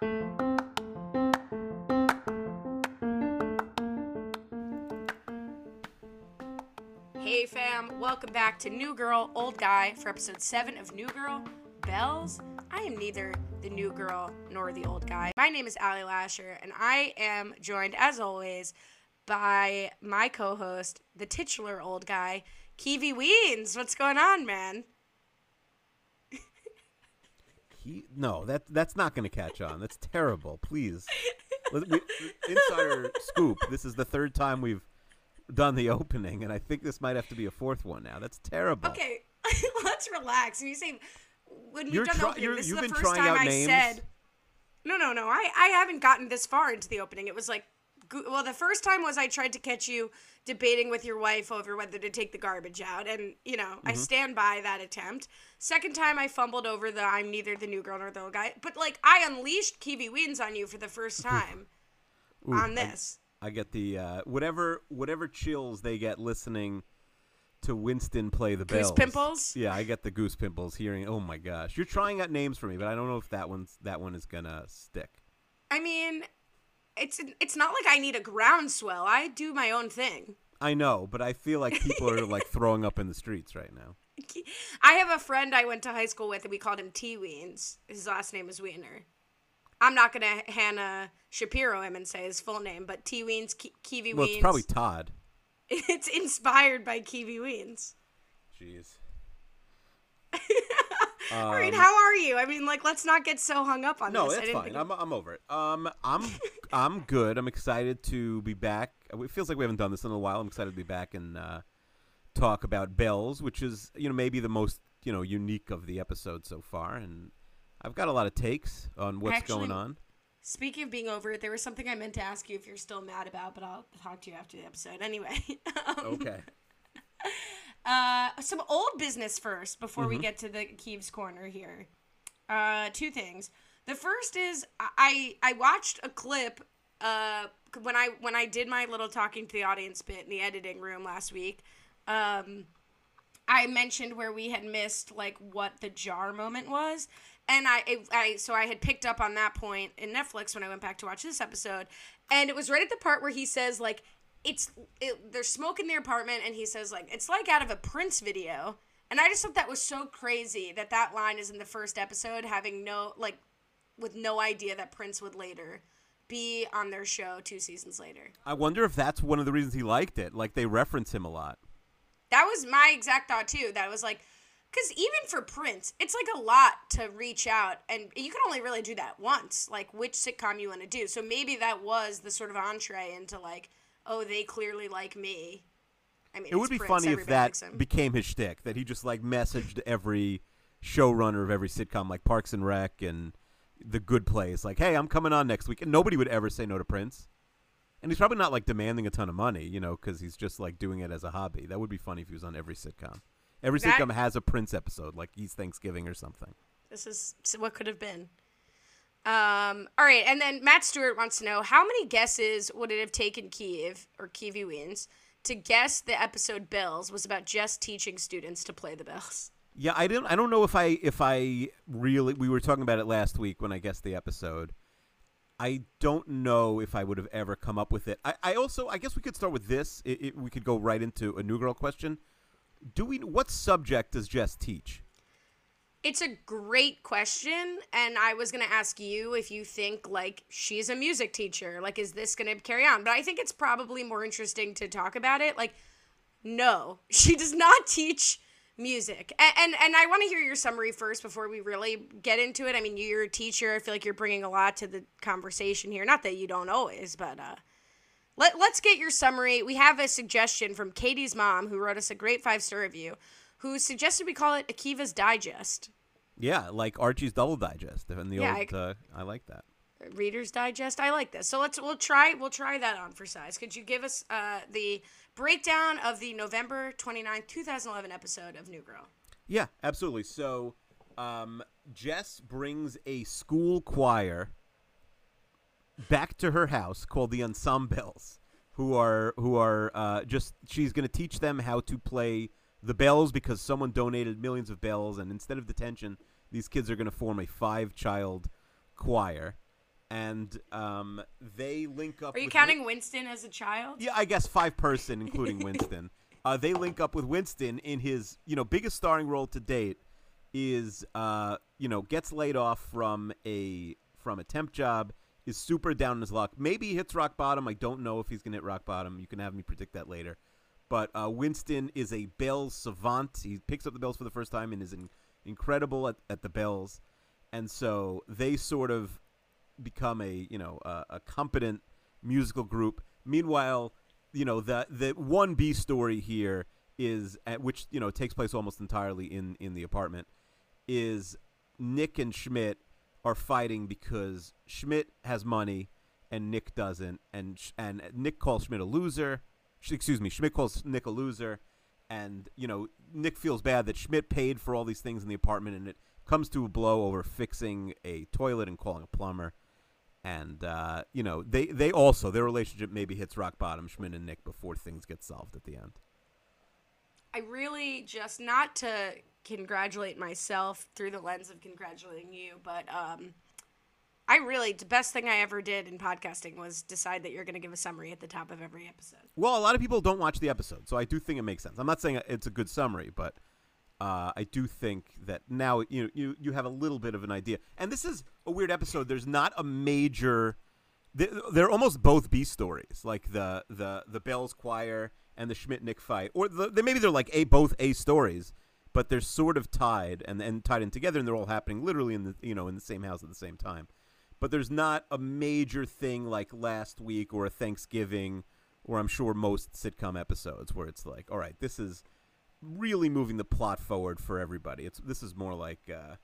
Hey fam, welcome back to New Girl, Old Guy for episode 7 of New Girl Bells. I am neither the new girl nor the old guy. My name is Allie Lasher, and I am joined, as always, by my co host, the titular old guy, Kiwi Weens. What's going on, man? He no, that that's not going to catch on. That's terrible. Please, we- insider scoop. This is the third time we've done the opening, and I think this might have to be a fourth one now. That's terrible. Okay, let's relax. You say when we've You're done the opening, this is the first time I names? said. No, no, no. I I haven't gotten this far into the opening. It was like, well, the first time was I tried to catch you debating with your wife over whether to take the garbage out, and you know Mm-hmm. I stand by that attempt. Second time I fumbled over the I'm neither the new girl nor the old guy, but like I unleashed Kiwi Wins on you for the first time Ooh, on I- this. I, get the uh, whatever whatever chills they get listening to Winston play the Goose bells. pimples? Yeah, I get the goose pimples hearing. Oh my gosh, you're trying out names for me, but I don't know if that one's that one is gonna stick. I mean, it's it's not like I need a groundswell. I do my own thing. I know, but I feel like people are like throwing up in the streets right now. I have a friend I went to high school with, and we called him T Weens. His last name is Wiener. I'm not gonna Hannah Shapiro him and say his full name, but T Weens, Ki- Kiwi Well, Weens. it's probably Todd. it's inspired by Kiwi Weens. Jeez. All right, how are you? I mean, like, let's not get so hung up on Um, No, this. I that's didn't fine. I'm I'm over it. Um, I'm I'm good. I'm excited to be back. It feels like we haven't done this in a while. I'm excited to be back and uh, talk about bells, which is you know maybe the most you know unique of the episode so far. And I've got a lot of takes on what's Actually- going on. Speaking of being over it, there was something I meant to ask you if you're still mad about, but I'll talk to you after the episode. Anyway. um, Okay. Uh, some old business first before Mm-hmm. we get to the Keeves corner here. Uh, two things. The first is I I watched a clip uh when I when I did my little talking to the audience bit in the editing room last week. Um, I mentioned where we had missed like what the jar moment was, and I, I, I so I had picked up on that point in Netflix when I went back to watch this episode, and it was right at the part where he says like it's it, there's smoke in the apartment, and he says like it's like out of a Prince video, and I just thought that was so crazy that that line is in the first episode, having no like with no idea that Prince would later be on their show two seasons later. I wonder if that's one of the reasons he liked it. Like they reference him a lot. That was my exact thought too. That was like, because even for Prince, it's like a lot to reach out, and you can only really do that once. Like which sitcom you want to do. So maybe that was the sort of entree into like, oh, they clearly like me. I mean, It would be Prince, funny if that became his shtick. That he just like messaged every showrunner of every sitcom, like Parks and Rec and The Good Place, like, "Hey, I'm coming on next week," and nobody would ever say no to Prince. And he's probably not like demanding a ton of money, you know, because he's just like doing it as a hobby. That would be funny if he was on every sitcom. Every That- sitcom has a Prince episode, like East Thanksgiving or something. This is what could have been. Um, all right, and then Matt Stewart wants to know how many guesses would it have taken Kiev or Kiwi Wins to guess the episode Bells was about just teaching students to play the bells. Yeah, I don't. I don't know if I if I really. We were talking about it last week when I guessed the episode. I don't know if I would have ever come up with it. I, I also. I guess we could start with this. It, it, we could go right into a new girl question. Do we? What subject does Jess teach? It's a great question, and I was gonna ask you if you think like she's a music teacher. Like, is this gonna carry on? But I think it's probably more interesting to talk about it. Like, no, she does not teach music. And and, and I want to hear your summary first before we really get into it. I mean, you're a teacher. I feel like you're bringing a lot to the conversation here. Not that you don't always, but uh, let, let's get your summary. We have a suggestion from Katie's mom, who wrote us a great five star review, who suggested we call it Akiva's Digest. Yeah, like Archie's Double Digest and the Yeah, old. I- uh, I like that. Reader's Digest. I like this. So let's we'll try we'll try that on for size. Could you give us uh, the breakdown of the November 29th, 2011 episode of New Girl? Yeah, absolutely. So, um, Jess brings a school choir back to her house called the Ensembles, who are who are uh, just she's going to teach them how to play the bells because someone donated millions of bells, and instead of detention, these kids are going to form a five-child choir. and um, they link up. Are you counting Winston as a child? Yeah, I guess five person, including Winston. Uh, they link up with Winston in his, you know, biggest starring role to date. Is uh, you know, gets laid off from a from a temp job. Is super down in his luck. Maybe he hits rock bottom. I don't know if he's gonna hit rock bottom. You can have me predict that later. But uh, Winston is a bells savant. He picks up the bells for the first time and is in, incredible at, at the bells. And so they sort of become a you know a, a competent musical group. Meanwhile, you know the the one B story here is at which you know takes place almost entirely in in the apartment is Nick and Schmidt are fighting because Schmidt has money and Nick doesn't, and and Nick calls Schmidt a loser. Excuse me, Schmidt calls Nick a loser, and you know Nick feels bad that Schmidt paid for all these things in the apartment, and it comes to a blow over fixing a toilet and calling a plumber. And uh, you know they they also their relationship maybe hits rock bottom, Schmidt and Nick, before things get solved at the end. I really just not to congratulate myself through the lens of congratulating you, but um, I really the best thing I ever did in podcasting was decide that you're going to give a summary at the top of every episode. Well, a lot of people don't watch the episode, so I do think it makes sense. I'm not saying it's a good summary, but uh, I do think that now you know, you you have a little bit of an idea. And this is a weird episode. There's not a major. They're, almost both B stories, like the the the Bells Choir and the Schmidt Nick fight, or the, they, maybe they're like a both A stories, but they're sort of tied and and tied in together, and they're all happening literally in the you know in the same house at the same time. But there's not a major thing like last week or a Thanksgiving, or I'm sure most sitcom episodes where it's like, all right, this is really moving the plot forward for everybody. It's this is more like uh,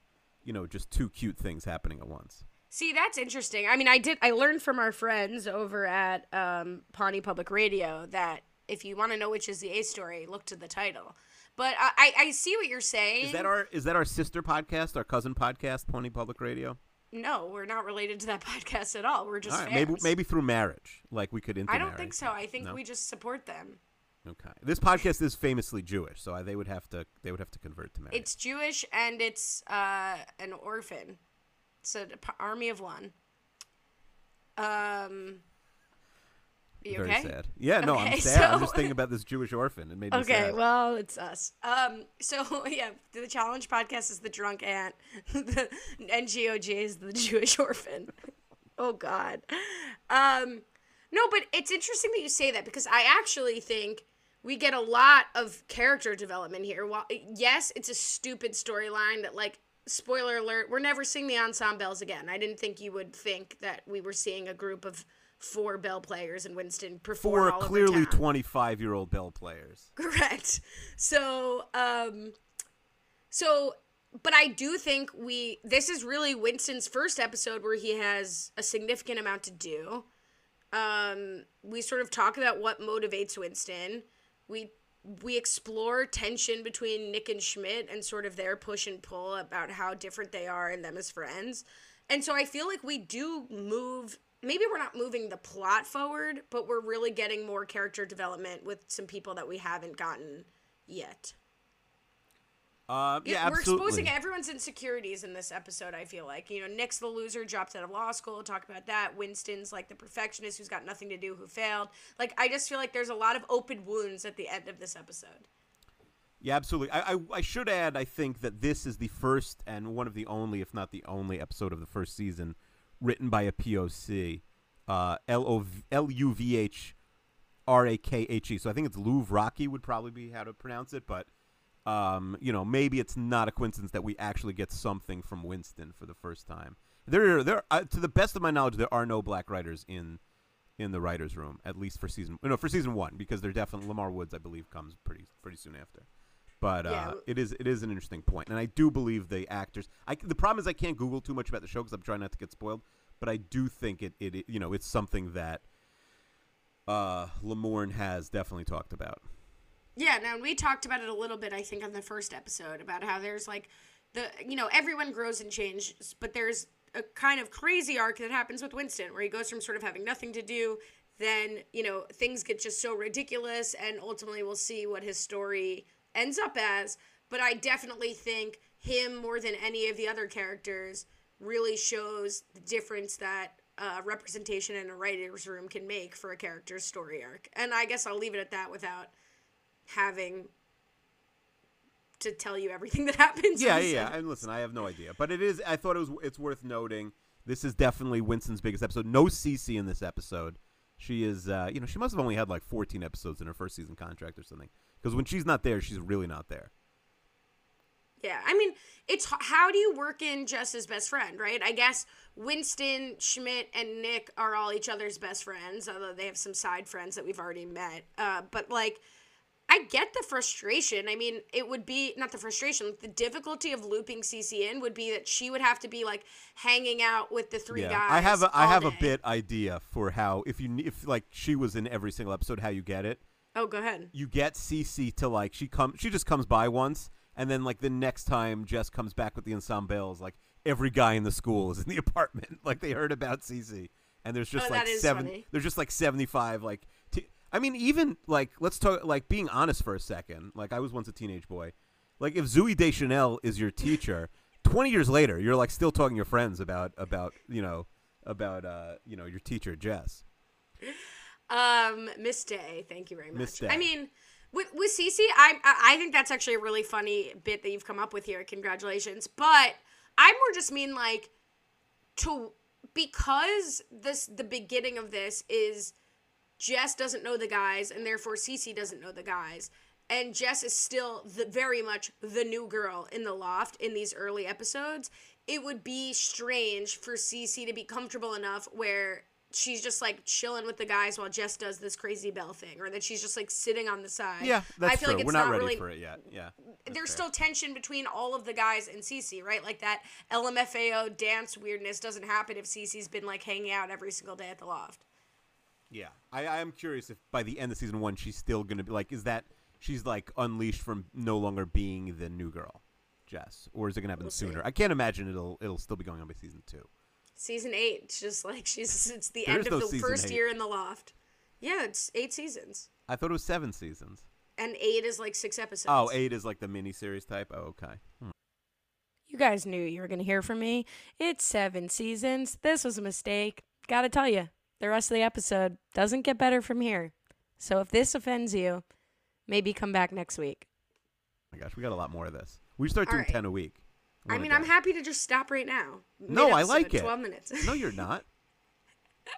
you know just two cute things happening at once. See, that's interesting. I mean, I did. I learned from our friends over at um, Pawnee Public Radio that if you want to know which is the A story, look to the title. But I, I see what you're saying. Is that our is that our sister podcast, our cousin podcast, Pawnee Public Radio? No, we're not related to that podcast at all. We're just all right, fans. maybe maybe through marriage, like we could. I don't think so. I think no? we just support them. Okay. This podcast is famously Jewish, so they would have to they would have to convert to marriage. It's Jewish and it's uh, an orphan. It's an army of one. Um. Very okay? sad. Yeah, no, okay, I'm sad. So... I'm just thinking about this Jewish orphan. It made me okay, sad. well, it's us. Um, so yeah, the challenge podcast is the drunk aunt. the NGOJ is the Jewish orphan. oh God. Um, no, but it's interesting that you say that because I actually think we get a lot of character development here. While yes, it's a stupid storyline that like spoiler alert, we're never seeing the ensembles again. I didn't think you would think that we were seeing a group of four bell players in Winston perform four clearly 25 year old bell players. Correct. So, um, so, but I do think we, this is really Winston's first episode where he has a significant amount to do. Um, we sort of talk about what motivates Winston. We, we explore tension between Nick and Schmidt and sort of their push and pull about how different they are and them as friends. And so I feel like we do move maybe we're not moving the plot forward, but we're really getting more character development with some people that we haven't gotten yet. Uh, yeah, we're absolutely. exposing everyone's insecurities in this episode. I feel like you know Nick's the loser, dropped out of law school. Talk about that. Winston's like the perfectionist who's got nothing to do, who failed. Like I just feel like there's a lot of open wounds at the end of this episode. Yeah, absolutely. I, I, I should add, I think that this is the first and one of the only, if not the only, episode of the first season written by a POC, uh, L U V H R A K H E. So I think it's Louvre Rocky would probably be how to pronounce it, but um, you know, maybe it's not a coincidence that we actually get something from Winston for the first time. There, there, uh, to the best of my knowledge, there are no black writers in in the writers' room, at least for season. No, for season one, because they're definitely Lamar Woods, I believe, comes pretty pretty soon after. But uh, yeah. it is it is an interesting point, and I do believe the actors. I, the problem is I can't Google too much about the show because I'm trying not to get spoiled but I do think it, it, it you know it's something that uh, Lamorne has definitely talked about. Yeah, now we talked about it a little bit, I think, on the first episode about how there's like the you know everyone grows and changes, but there's a kind of crazy arc that happens with Winston where he goes from sort of having nothing to do, then you know things get just so ridiculous, and ultimately we'll see what his story ends up as. But I definitely think him more than any of the other characters really shows the difference that uh, representation in a writer's room can make for a character's story arc. And I guess I'll leave it at that without having to tell you everything that happens. Yeah, yeah, yeah. And listen, I have no idea, but it is. I thought it was. It's worth noting. This is definitely Winston's biggest episode. No Cece in this episode. She is. Uh, you know, she must have only had like 14 episodes in her first season contract or something. Because when she's not there, she's really not there. Yeah, I mean, it's how do you work in Jess's best friend, right? I guess Winston, Schmidt, and Nick are all each other's best friends, although they have some side friends that we've already met. Uh, but like, I get the frustration. I mean, it would be not the frustration, the difficulty of looping Cece in would be that she would have to be like hanging out with the three guys. I have. A, I have a bit idea for how if you if like she was in every single episode, how you get it. Oh, go ahead. You get Cece to like she comes. She just comes by once, and then like the next time Jess comes back with the ensembles, like every guy in the school is in the apartment. Like they heard about Cece, and there's just Oh, like seven. funny. There's just like seventy five. Like t- I mean, even like let's talk like being honest for a second. Like I was once a teenage boy. Like if Zooey Deschanel is your teacher, twenty years later, you're like still talking to your friends about about you know about uh you know your teacher Jess. Um, Miss Day, thank you very much. Miss Day. I mean, with with Cece, I I I think that's actually a really funny bit that you've come up with here. Congratulations. But I more just mean like to because this the beginning of this is Jess doesn't know the guys and therefore Cece doesn't know the guys. And Jess is still the, very much the new girl in the loft in these early episodes. It would be strange for Cece to be comfortable enough where she's just like chilling with the guys while Jess does this crazy bell thing, or that she's just like sitting on the side. Yeah, that's I feel true. like it's We're not, ready really, for it yet. Yeah, There's fair. still tension between all of the guys and Cece, right? Like that LMFAO dance weirdness doesn't happen if Cece's been like hanging out every single day at the loft. Yeah, I, I am curious if by the end of season one she's still gonna be like, is that she's like unleashed from no longer being the new girl, Jess, or is it gonna happen We'll see. sooner? I can't imagine it'll it'll still be going on by season two. Season eight, it's just like she's it's the There end is of no the first eight. year in the loft. Yeah, it's eight seasons, I thought it was seven seasons. and eight is like six episodes. Oh, eight is like the mini series type. Oh, okay. Hmm. You guys knew you were going to hear from me. It's seven seasons. This was a mistake. Gotta tell you, the rest of the episode doesn't get better from here. So if this offends you, maybe come back next week. my gosh, we got a lot more of this. We start doing right. ten a week. I mean. I'm happy to just stop right now. No, I like it. 12 minutes. No, you're not.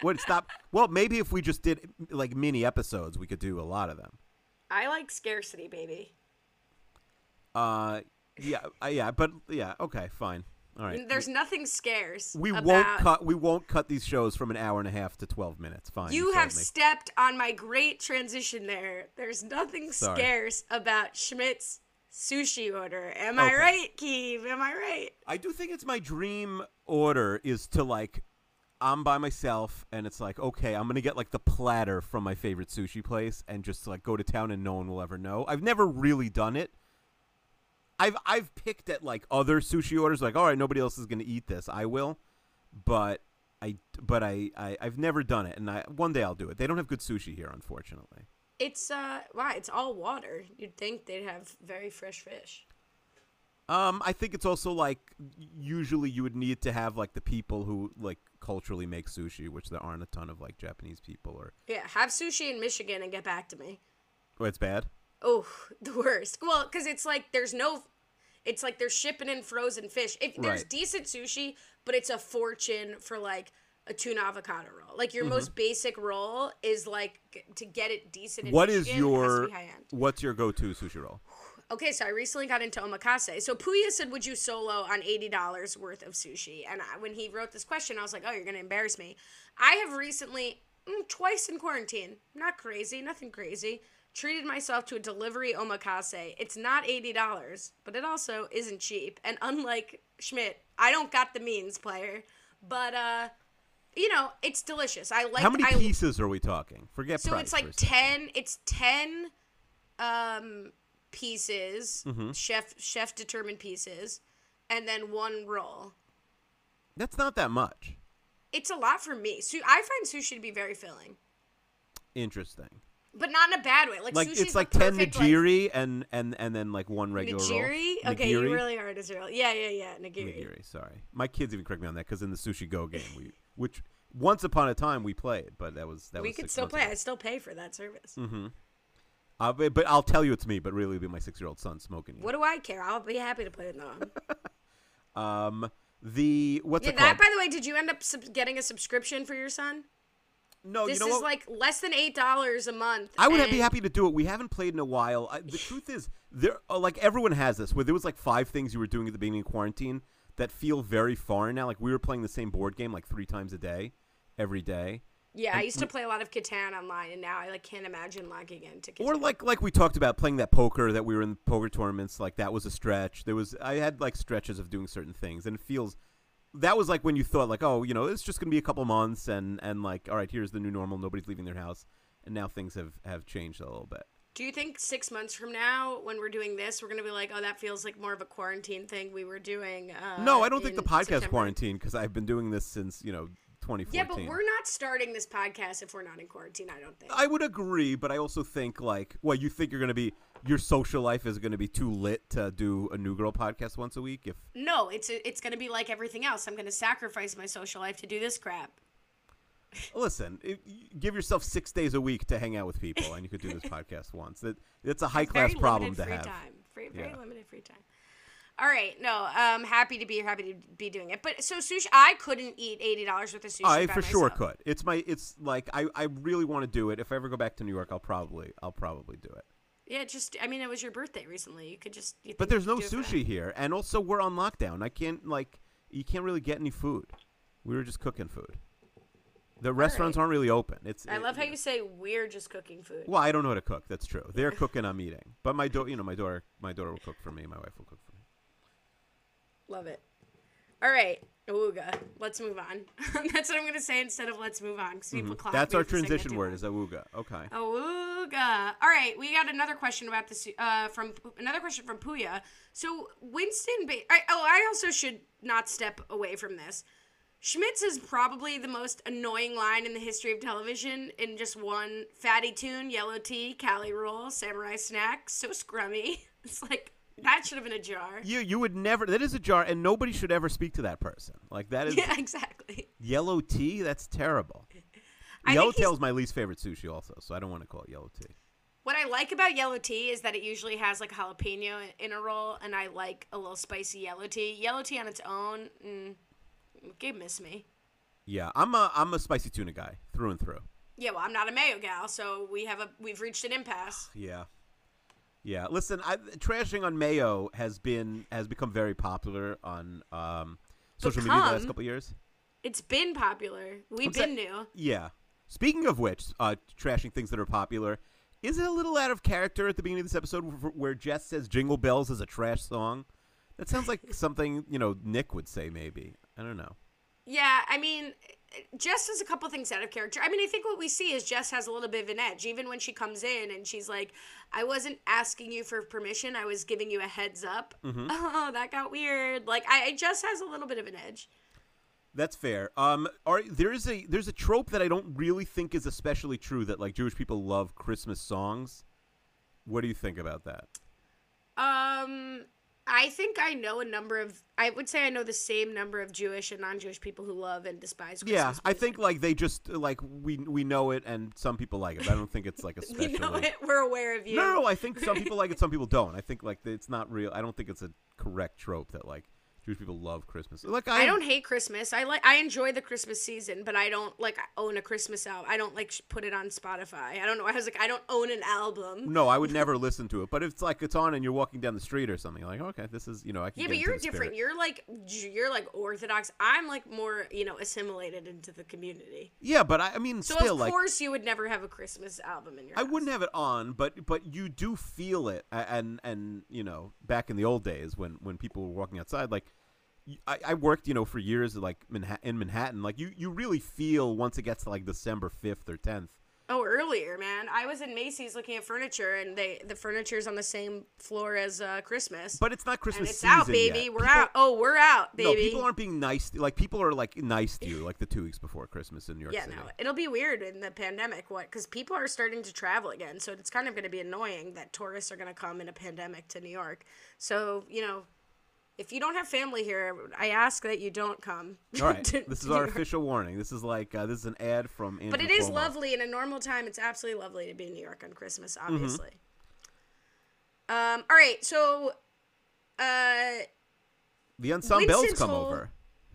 What? Stop. Well, maybe if we just did like mini episodes, we could do a lot of them. I like scarcity, baby. Uh, yeah, uh, yeah, but yeah, okay, fine, all right. There's nothing scarce. we about... won't cut. We won't cut these shows from an hour and a half to twelve minutes. Fine. You have me. stepped on my great transition there. There's nothing Sorry. scarce about Schmidt's sushi order. Am I right, Keeve? Am I right? I do think it's my dream order is to like. I'm by myself, and it's like, okay, I'm gonna get like the platter from my favorite sushi place, and just like go to town, and no one will ever know. I've never really done it. I've I've picked at like other sushi orders, like, all right, nobody else is gonna eat this, I will, but I but I, I I've never done it, and I one day I'll do it. They don't have good sushi here, unfortunately. It's uh, why? It's all water. You'd think they'd have very fresh fish. Um, I think it's also like usually you would need to have like the people who like culturally make sushi, which there aren't a ton of like Japanese people or. Yeah, have sushi in Michigan and get back to me. Oh, it's bad. Oh, the worst. Well, because it's like there's no, it's like they're shipping in frozen fish. If there's Right. decent sushi, but it's a fortune for like a tuna avocado roll. Like your Mm-hmm. most basic roll is like g- to get it decent. In What is Michigan, to your what's your go-to sushi roll? Okay, so I recently got into omakase. So Puya said, "Would you solo on eighty dollars worth of sushi?" And I, when he wrote this question, I was like, "Oh, you're gonna embarrass me." I have recently, mm, twice in quarantine, not crazy, nothing crazy, treated myself to a delivery omakase. It's not eighty dollars, but it also isn't cheap. And unlike Schmidt, I don't got the means, player. But uh, you know, it's delicious. I like. How many I, pieces are we talking? Forget so price. it's like ten. It's ten um, pieces, Mm-hmm. chef chef determined pieces, and then one roll. That's not that much. It's a lot for me. So I find sushi to be very filling, Interesting. But not in a bad way. Like, Like sushi's it's like ten perfect, like- nigiri and and and then like one regular Nigiri? roll. Okay, you really are Israel. Yeah, yeah, yeah. Nigiri. Nigiri. Sorry, my kids even correct me on that because in the Sushi Go game, we which once upon a time we played, but that was that we was could still play. ago. I still pay for that service. Mm-hmm. Uh, but, but I'll tell you it's me, but really it'll be my six year old son smoking. What do I care? I'll be happy to play with them. Um, the what's yeah, it that by the way, did you end up sub- getting a subscription for your son? No, this you know is what? like less than eight dollars a month. I would and- be happy to do it. We haven't played in a while. I, the truth is, there uh, like everyone has this. Where there was like five things you were doing at the beginning of quarantine that feel very foreign now. Like we were playing the same board game like three times a day, every day. Yeah, I used to play a lot of Catan online, and now I like can't imagine logging into Catan. Or like like we talked about playing that poker that we were in poker tournaments. Like that was a stretch. There was I had like stretches of doing certain things, and it feels that was like when you thought like oh you know it's just gonna be a couple months and and like all right here's the new normal. Nobody's leaving their house, and now things have have changed a little bit. Do you think six months from now, when we're doing this, we're gonna be like, oh, that feels like more of a quarantine thing we were doing? Uh, No, I don't think the podcast September? quarantine because I've been doing this since you know 2014. Yeah, but we're not starting this podcast if we're not in quarantine. I don't think. I would agree, but I also think like, well, you think you're gonna be your social life is gonna be too lit to do a New Girl podcast once a week? If no, it's it's gonna be like everything else. I'm gonna sacrifice my social life to do this crap. listen, if, give yourself six days a week to hang out with people, and you could do this podcast once. That it's a high class problem to free have. time. Very, very Yeah. limited free time. All right, no, I'm happy to be here, happy to be doing it. But so sushi, I couldn't eat eighty dollars worth of sushi. I for sure could. It's my. It's like I. I really want to do it. If I ever go back to New York, I'll probably. I'll probably do it. Yeah, just I mean, it was your birthday recently. You could just. You But there's no could do it for sushi here, and also we're on lockdown. I can't like. You can't really get any food. We were just cooking food. The restaurants aren't really open. It's. I it- love how you say we're just cooking food. Well, I don't know how to cook. That's true. They're cooking. I'm eating. But my daughter, you know, my daughter, my daughter will cook for me. My wife will cook for me. Love it. All right, Awooga. Let's move on. That's what I'm gonna say instead of let's move on because people Mm-hmm. That's our for saying it transition word. Is awooga. Okay. Awooga. All right, we got another question about this uh, from another question from Puya. So Winston, ba- I, oh, I also should not step away from this. Schmidt's is probably the most annoying line in the history of television in just one fatty tune, yellow tea, Cali roll, samurai snack, so scrummy. It's like that should have been a jar. You you would never. That is a jar, and nobody should ever speak to that person. Like that is Yeah, exactly. yellow tea. That's terrible. Yellowtail is my least favorite sushi, also. So I don't want to call it yellow tea. What I like about yellow tea is that it usually has like jalapeno in a roll, and I like a little spicy yellow tea. Yellow tea on its own, mm, give miss me. Yeah, I'm a I'm a spicy tuna guy through and through. Yeah, well, I'm not a mayo gal, so we have a we've reached an impasse. Yeah. Yeah, listen, I, trashing on mayo has been has become very popular on um, social media the last couple of years. It's been popular. We've What's been new. Yeah. Speaking of which, uh, trashing things that are popular, is it a little out of character at the beginning of this episode where- Jess says "Jingle Bells" is a trash song? That sounds like something you know Nick would say. Maybe I don't know. Yeah, I mean, Jess does a couple things out of character. I mean, I think what we see is Jess has a little bit of an edge, even when she comes in and she's like, "I wasn't asking you for permission. I was giving you a heads up." Mm-hmm. Oh, that got weird. Like, I, I Jess has a little bit of an edge. That's fair. Um, are there is a there's a trope that I don't really think is especially true that like Jewish people love Christmas songs. What do you think about that? Um, I think I know a number of. I would say I know the same number of Jewish and non-Jewish people who love and despise. Christmas Yeah, I think like they just like we we know it and some people like it. But I don't think it's like a we special. know it. We're aware of you. No, no, I think some people like it, some people don't. I think like it's not real. I don't think it's a correct trope that like Jewish people love Christmas. Like I, I don't hate Christmas. I like I enjoy the Christmas season, but I don't like own a Christmas album. I don't like put it on Spotify. I don't know. I was like I don't own an album. No, I would never listen to it. But if it's like it's on and you're walking down the street or something, like okay, this is you know I can. Yeah, get but you're different. spirit. You're like you're like orthodox. I'm like more you know assimilated into the community. Yeah, but I, I mean, So still of like course you would never have a Christmas album in your. I house. wouldn't have it on, but but you do feel it, and and you know back in the old days when when people were walking outside, like y- I, I worked you know for years like Manha- in Manhattan, like you you really feel once it gets to like December fifth or tenth. Oh, earlier, man. I was in Macy's looking at furniture, and they the furniture's on the same floor as uh, Christmas. But it's not Christmas. and it's out, baby. yet. We're People- out. Oh, we're out, baby. No, people aren't being nice. To, Like people are like nice to you, like the two weeks before Christmas in New York Yeah, City. no, it'll be weird in the pandemic. What? Because people are starting to travel again, so it's kind of going to be annoying that tourists are going to come in a pandemic to New York. So you know, if you don't have family here, I ask that you don't come. All right, to- this is our official warning. This is like uh, this is an ad from. Andrew But it is Cuomo. lovely in a normal time. It's absolutely lovely to be in New York on Christmas, Mm-hmm. obviously. Um. All right. So, uh, The ensembles Winston's come whole- over.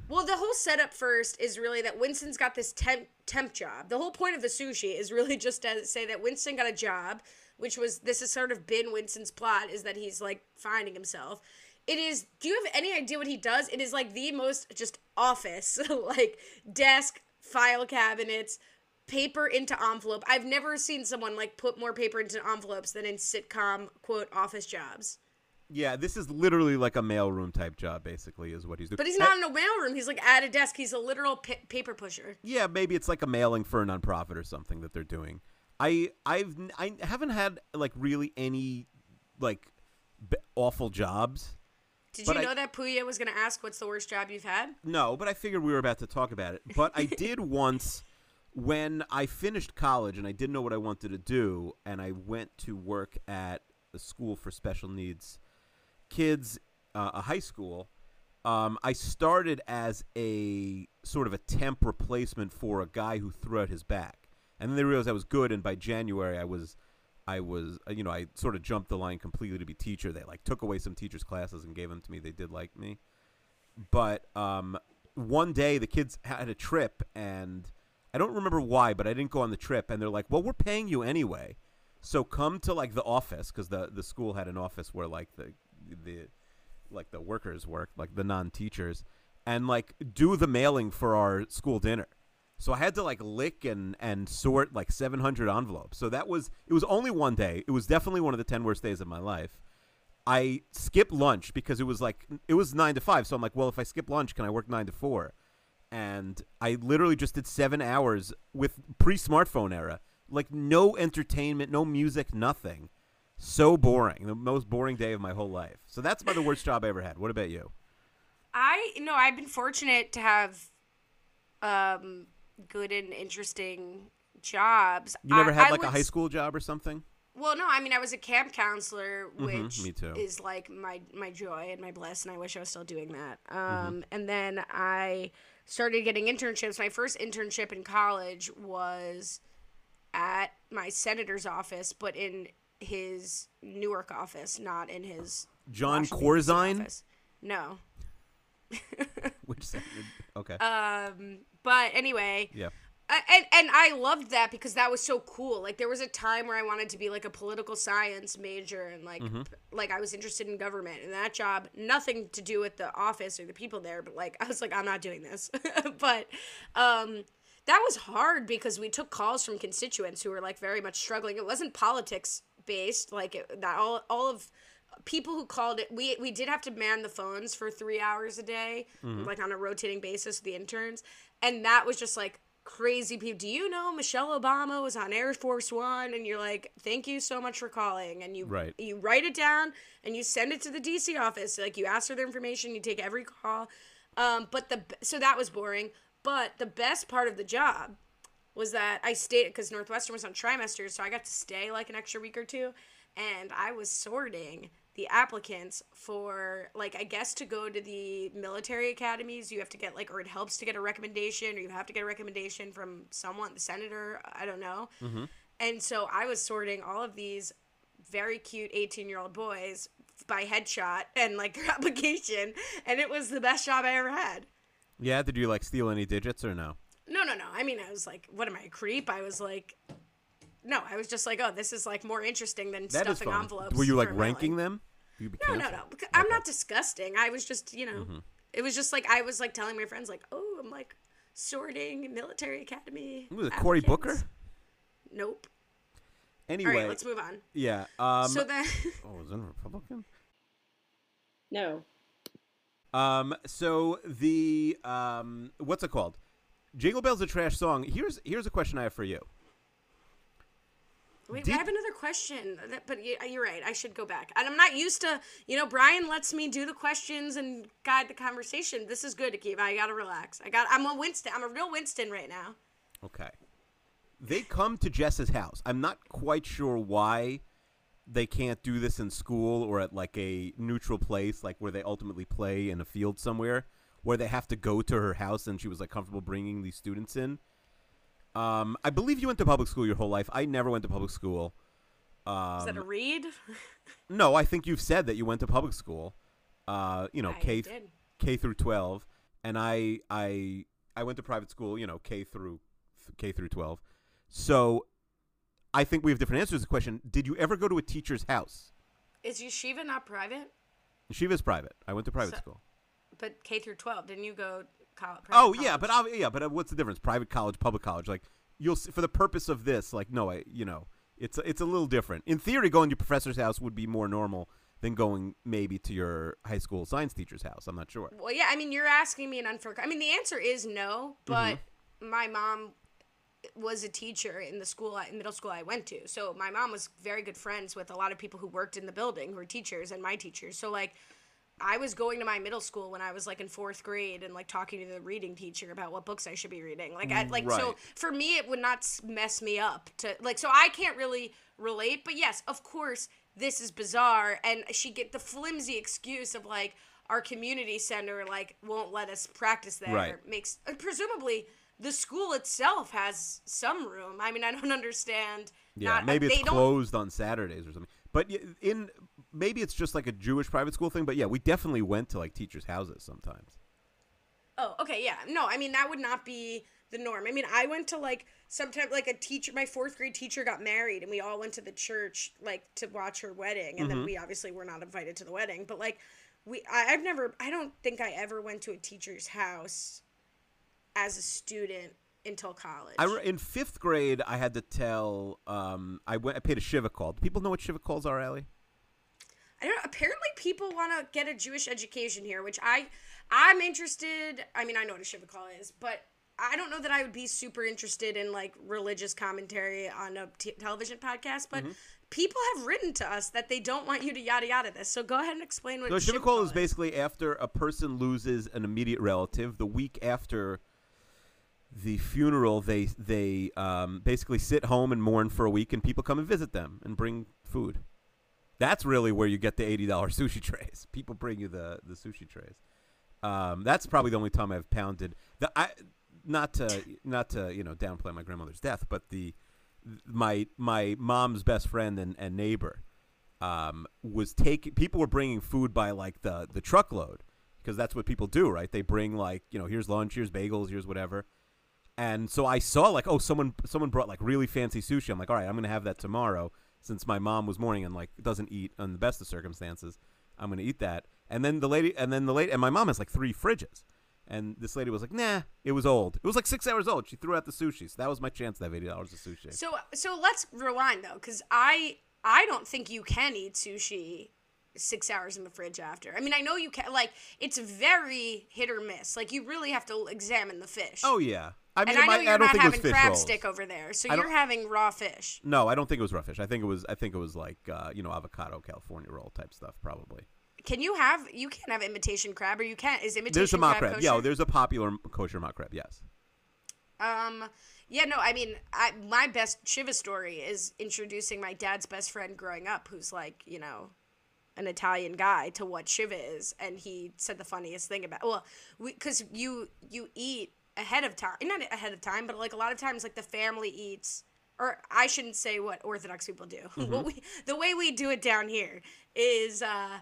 well, the whole setup first is really that Winston's got this temp temp job. The whole point of the sushi is really just to say that Winston got a job, which was this has sort of been Winston's plot is that he's like finding himself. It is. Do you have any idea what he does? It is like the most just office, like desk, file cabinets, paper into envelope. I've never seen someone like put more paper into envelopes than in sitcom quote office jobs. Yeah, this is literally like a mailroom type job, basically, is what he's doing. But he's not in a mailroom. He's like at a desk. He's a literal pa- paper pusher. Yeah, maybe it's like a mailing for a nonprofit or something that they're doing. I I've I haven't had like really any like b- awful jobs. Did But you I- know that Puya was going to ask what's the worst job you've had? No, but I figured we were about to talk about it. But I did once when I finished college and I didn't know what I wanted to do, and I went to work at a school for special needs kids, uh, a high school. Um, I started as a sort of a temp replacement for a guy who threw out his back, and then they realized I was good. And by January, I was, I was, uh, you know, I sort of jumped the line completely to be teacher. They like took away some teachers' classes and gave them to me. They did like me but um, one day the kids had a trip and I don't remember why, but I didn't go on the trip. And they're like, "Well, we're paying you anyway, so come to like the office because the the school had an office where like the the like the workers worked, like the non teachers, and like do the mailing for our school dinner." So I had to like lick and and sort like 700 envelopes. So that was it was only one day. It was definitely one of the 10 worst days of my life. I skipped lunch because it was like it was nine to five. So I'm like, well, if I skip lunch, can I work nine to four? And I literally just did seven hours with pre-smartphone era, like no entertainment, no music, nothing. So boring, the most boring day of my whole life. So that's about the worst job I ever had. What about you? I no, I've been fortunate to have um good and interesting jobs. You never I- had like a high school job or something? Well, no, I mean I was a camp counselor, which Mm-hmm, me too. is like my my joy and my bliss, and I wish I was still doing that. Um, Mm-hmm. and then I started getting internships. My first internship in college was at my senator's office, but in his Newark office, not in his Jon Washington, Corzine? office. No. Which sounded okay. Um, but anyway, yeah. I- and and I loved that because that was so cool. Like there was a time where I wanted to be like a political science major and like Mm-hmm. like I was interested in government and that job nothing to do with the office or the people there, but like I was like I'm not doing this. but um that was hard because we took calls from constituents who were like very much struggling. It wasn't politics based like it, that all all of people who called it we we did have to man the phones for three hours a day like on a rotating basis with the interns. And that was just like crazy people do you know michelle obama was on air force one? And you're like thank you so much for calling. And you Right. you write it down and you send it to the dc office. Like you ask for their information you take every call. Um, but the so that was boring. But the best part of the job was that I stayed because Northwestern was on trimesters, so I got to stay like an extra week or two, and I was sorting the applicants for like I guess to go to the military academies, you have to get like or it helps to get a recommendation, or you have to get a recommendation from someone, the senator, I don't know, mm-hmm. and so I was sorting all of these very cute 18 year old boys by headshot and like their application, and it was the best job I ever had. Yeah. Did you like steal any digits or no? No, no, no. I mean, I was like, what am I, a creep? I was like, no, I was just like, oh, this is like more interesting than That is stuffing fun. envelopes. Were you like for ranking them? You be No, no, no. because I'm not disgusting. I was just, you know, it was just like I was like telling my friends, like, oh, I'm like sorting military academy. Was it Cory Booker? applicants. Nope. Anyway, All right, let's move on. yeah. Um, so then, oh, was it a Republican? No. Um, so the um, what's it called? Jingle Bell's a trash song. Here's here's a question I have for you. Wait, Did- I have another question. But you- uh, you're right. I should go back. And I'm not used to, you know, Brian lets me do the questions and guide the conversation. This is good, Akiva. I gotta relax. I got. I'm a Winston. I'm a real Winston right now. Okay. They come to Jess's house. I'm not quite sure why they can't do this in school or at like a neutral place, like where they ultimately play in a field somewhere, where they have to go to her house, and she was like comfortable bringing these students in. Um, I believe you went to public school your whole life. I never went to public school. Um, Is that a read? no, I think you've said that you went to public school. Uh, you know, I K did. K through twelve, and I I I went to private school. You know, K through K through twelve. So, I think we have different answers to the question. Did you ever go to a teacher's house? Is yeshiva not private? Shiva's private. I went to private So- school. But K through 12, didn't you go college? Oh yeah, but ob- yeah, but uh, what's the difference? Private college, public college. Like you'll see, for the purpose of this, like no, I you know, it's it's a little different. In theory, going to your professor's house would be more normal than going maybe to your high school science teacher's house. I'm not sure. Well, yeah, I mean, you're asking me an unfair. I mean, the answer is no, but Mm-hmm. my mom was a teacher in the school, in middle school I went to. So my mom was very good friends with a lot of people who worked in the building who were teachers and my teachers. So like, I was going to my middle school when I was like in fourth grade and like talking to the reading teacher about what books I should be reading. Like, I mm, like so for me it would not mess me up to like. So I can't really relate. But yes, of course, this is bizarre, and she get the flimsy excuse of like our community center like won't let us practice there. Right. Makes presumably the school itself has some room. I mean, I don't understand. Yeah, not, maybe they it's don't- closed on Saturdays or something. But in maybe it's just like a Jewish private school thing. But yeah, we definitely went to like teachers' houses sometimes. Oh, okay, yeah. No, I mean that would not be the norm. I mean, I went to like sometimes like a teacher my fourth grade teacher got married and we all went to the church like to watch her wedding and then we obviously were not invited to the wedding, but like we I, I've never I don't think I ever went to a teacher's house as a student until college. I in fifth grade, I had to tell. Um, I went. I paid a shiva call. Do people know what shiva calls are, Allie? I don't apparently people want to get a Jewish education here, which I I'm interested. I mean, I know what a shiva call is, but I don't know that I would be super interested in like religious commentary on a t- television podcast, but people have written to us that they don't want you to yada yada this. So go ahead and explain what So a shiva shiva call is basically after a person loses an immediate relative. The week after the funeral, they they um, basically sit home and mourn for a week, and people come and visit them and bring food. That's really where you get the eighty dollars sushi trays. People bring you the the sushi trays. Um, that's probably the only time I've pounded the I not to not to you know downplay my grandmother's death, but the my my mom's best friend and, and neighbor um, was taking people were bringing food by like the the truckload because that's what people do, right? They bring like you know here's lunch, here's bagels, here's whatever. And so I saw like oh someone someone brought like really fancy sushi. I'm like all right, I'm gonna have that tomorrow since my mom was mourning and like doesn't eat on the best of circumstances. I'm gonna eat that. And then the lady and then the lady and my mom has like three fridges. And this lady was like, "Nah, it was old. It was like six hours old." She threw out the sushi, so that was my chance to have eighty dollars of sushi. So so let's rewind though, because I I don't think you can eat sushi six hours in the fridge after. I mean, I know you can. Like it's very hit or miss. Like you really have to examine the fish. oh yeah, I mean, and I know might- you're I don't not think it was having crab rolls. stick over there, so you're having raw fish. No, I don't think it was rough fish. I think it was. I think it was like uh, you know avocado California roll type stuff, probably. Can you have? You can't have imitation crab, or you can't. Is imitation There's a mock crab crab. kosher? Yeah, there's a popular kosher mock crab. Yes. Um, yeah, no, I mean, I, my best Shiva story is introducing my dad's best friend growing up, who's like, you know, an Italian guy to what Shiva is, and he said the funniest thing about well, because you you eat ahead of time, not ahead of time, but like a lot of times, like the family eats, or I shouldn't say what Orthodox people do. what we the way we do it down here is, uh,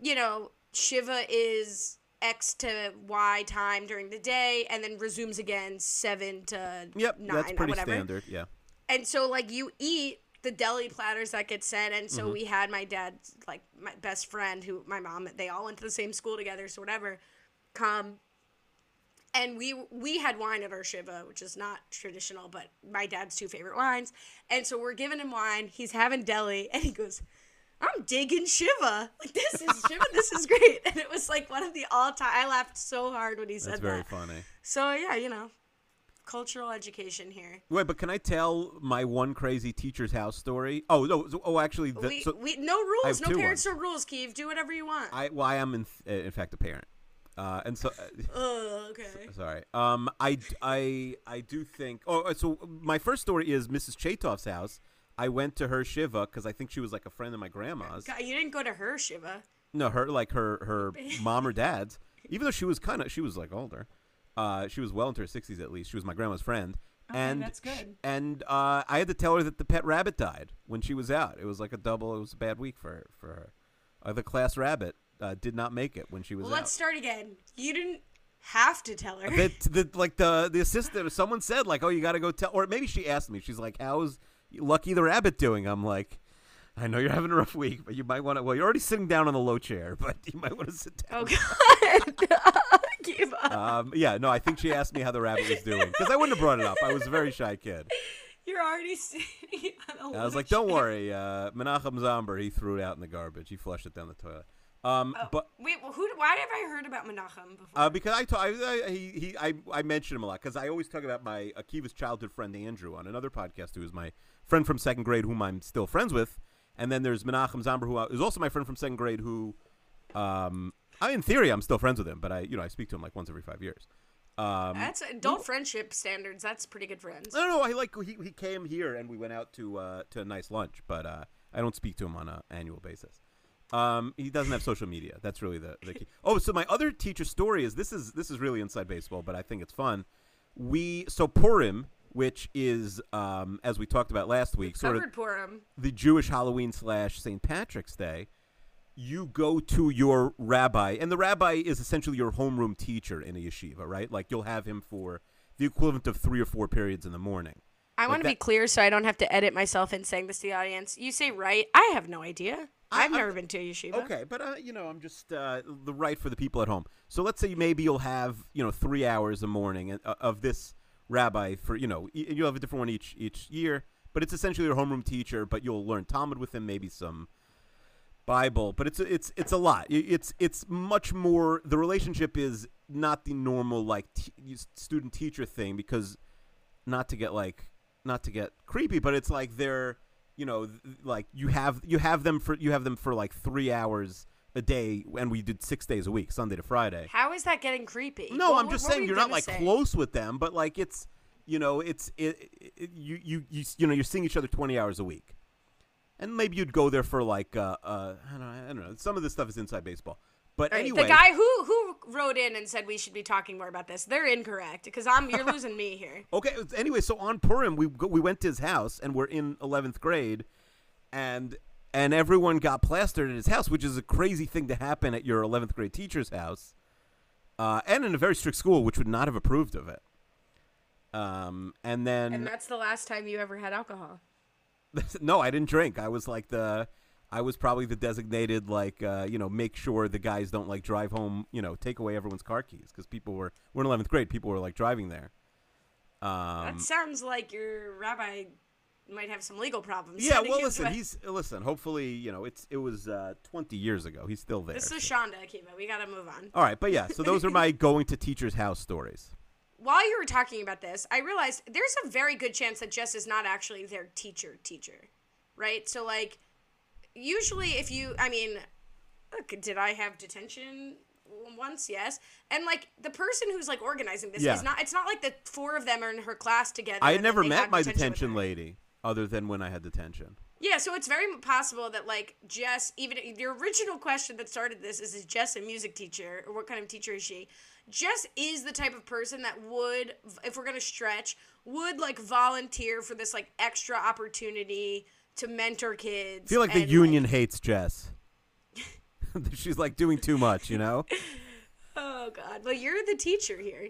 you know, Shiva is X to Y time during the day and then resumes again seven to Yep, nine that's or pretty whatever. standard. Yeah. And so like you eat the deli platters that get sent and Mm-hmm. so we had my dad's like my best friend who my mom they all went to the same school together so whatever come and we we had wine at our shiva which is not traditional but my dad's two favorite wines. And so we're giving him wine. He's having deli and he goes i'm digging shiva. Like this is shiva this is great. And it was like one of the all-time i laughed so hard when he said that That's very that. funny. so yeah you know cultural education here. Wait, but can I tell my one crazy teacher's house story? Oh no. Oh, actually, the, we, so we no rules no two parents no rules Keith do whatever you want. I well, I am in, in fact a parent, uh, and so. oh okay Sorry. Um, I, I, I do think. Oh, so my first story is Mrs. Chaitov's house. I went to her shiva because I think she was like a friend of my grandma's. God, you didn't go to her shiva. No, her like her her mom or dad's. Even though she was kind of she was like older, uh, she was well into her sixties at least. She was my grandma's friend, Okay, and that's good. and uh, I had to tell her that the pet rabbit died when she was out. It was like a double. It was a bad week for her, for her. Uh, the class rabbit uh, did not make it when she was Well, out. let's start again. You didn't have to tell her. the like the the assistant someone said like oh you got to go tell or maybe she asked me. She's like how's lucky the rabbit doing? I'm like i know you're having a rough week but you might want to well you're already sitting down on the low chair but you might want to sit down. Oh God, give up. um, yeah no i think she asked me how the rabbit was doing because i wouldn't have brought it up. I was a very shy kid. You're already sitting on a i was like don't worry uh, menachem zomber he threw it out in the garbage. He flushed it down the toilet um, Oh, but wait, well, who? Why have I heard about Menachem before? Uh, because I, ta- I, I he, he I, I mention him a lot because I always talk about my Akiva's childhood friend Andrew on another podcast who is my friend from second grade whom I'm still friends with, and then there's Menachem Zomber who is also my friend from second grade who, um, I in theory I'm still friends with him, but I you know I speak to him like once every five years. Um, that's adult friendship standards. That's pretty good friends. no, no, I like he he came here and we went out to uh, to a nice lunch, but uh, I don't speak to him on an annual basis. Um, he doesn't have social media. That's really the, the key. Oh, so my other teacher story is this is this is really inside baseball, but I think it's fun. We so Purim, which is um, as we talked about last week, sort of Purim. the Jewish Halloween slash St. Patrick's Day. You go to your rabbi, and the rabbi is essentially your homeroom teacher in a yeshiva, right? Like you'll have him for the equivalent of three or four periods in the morning. I want to be clear so I don't have to edit myself in saying this to the audience. You say right. I have no idea. I- I've I'm- never been to yeshiva. Okay, but uh, you know, I'm just uh, the right for the people at home. So let's say maybe you'll have you know three hours a morning uh, of this rabbi for you know you'll have a different one each each year, but it's essentially your homeroom teacher. But you'll learn Talmud with him, maybe some Bible, but it's it's it's a lot. It's it's much more. The relationship is not the normal like t- student teacher thing because not to get like not to get creepy, but it's like they're you know th- like you have you have them for you have them for like three hours a day, and we did six days a week, Sunday to Friday. How is that getting creepy? No, What- I'm just saying you you're not like say? close with them, but like it's you know it's it, it, you you you you know you're seeing each other 20 hours a week, and maybe you'd go there for like uh uh I don't know, I don't know some of this stuff is inside baseball, but right, anyway the guy who who wrote in and said we should be talking more about this, they're incorrect because I'm you're losing me here. Okay. Anyway, so on Purim, we go, we went to his house, and we're in eleventh grade, and and everyone got plastered at his house, which is a crazy thing to happen at your eleventh grade teacher's house, uh, and in a very strict school, which would not have approved of it. Um, and then And that's the last time you ever had alcohol. no, I didn't drink. I was like the. I was probably the designated like uh, you know make sure the guys don't like drive home you know take away everyone's car keys because people were we're in eleventh grade people were like driving there. Um, that sounds like your rabbi might have some legal problems. Yeah, well, listen, way. he's listen. Hopefully, you know, it's it was uh, twenty years ago. He's still there. This is so- Shonda Akiva. We gotta move on. All right, but yeah, so those are my going to teacher's house stories. While you were talking about this, I realized there's a very good chance that Jess is not actually their teacher teacher, right? So like, usually if you, I mean, look, did I have detention once? Yes, and like the person who's like organizing this Yeah. is not. It's not like the four of them are in her class together. I had never met my detention detention lady other than when I had detention. Yeah, so it's very possible that like Jess, even the original question that started this is: Is Jess a music teacher, or what kind of teacher is she? Jess is the type of person that would, if we're gonna stretch, would like volunteer for this like extra opportunity to mentor kids. I feel like the union hates Jess. She's like doing too much, you know. oh God! Well, you're the teacher here,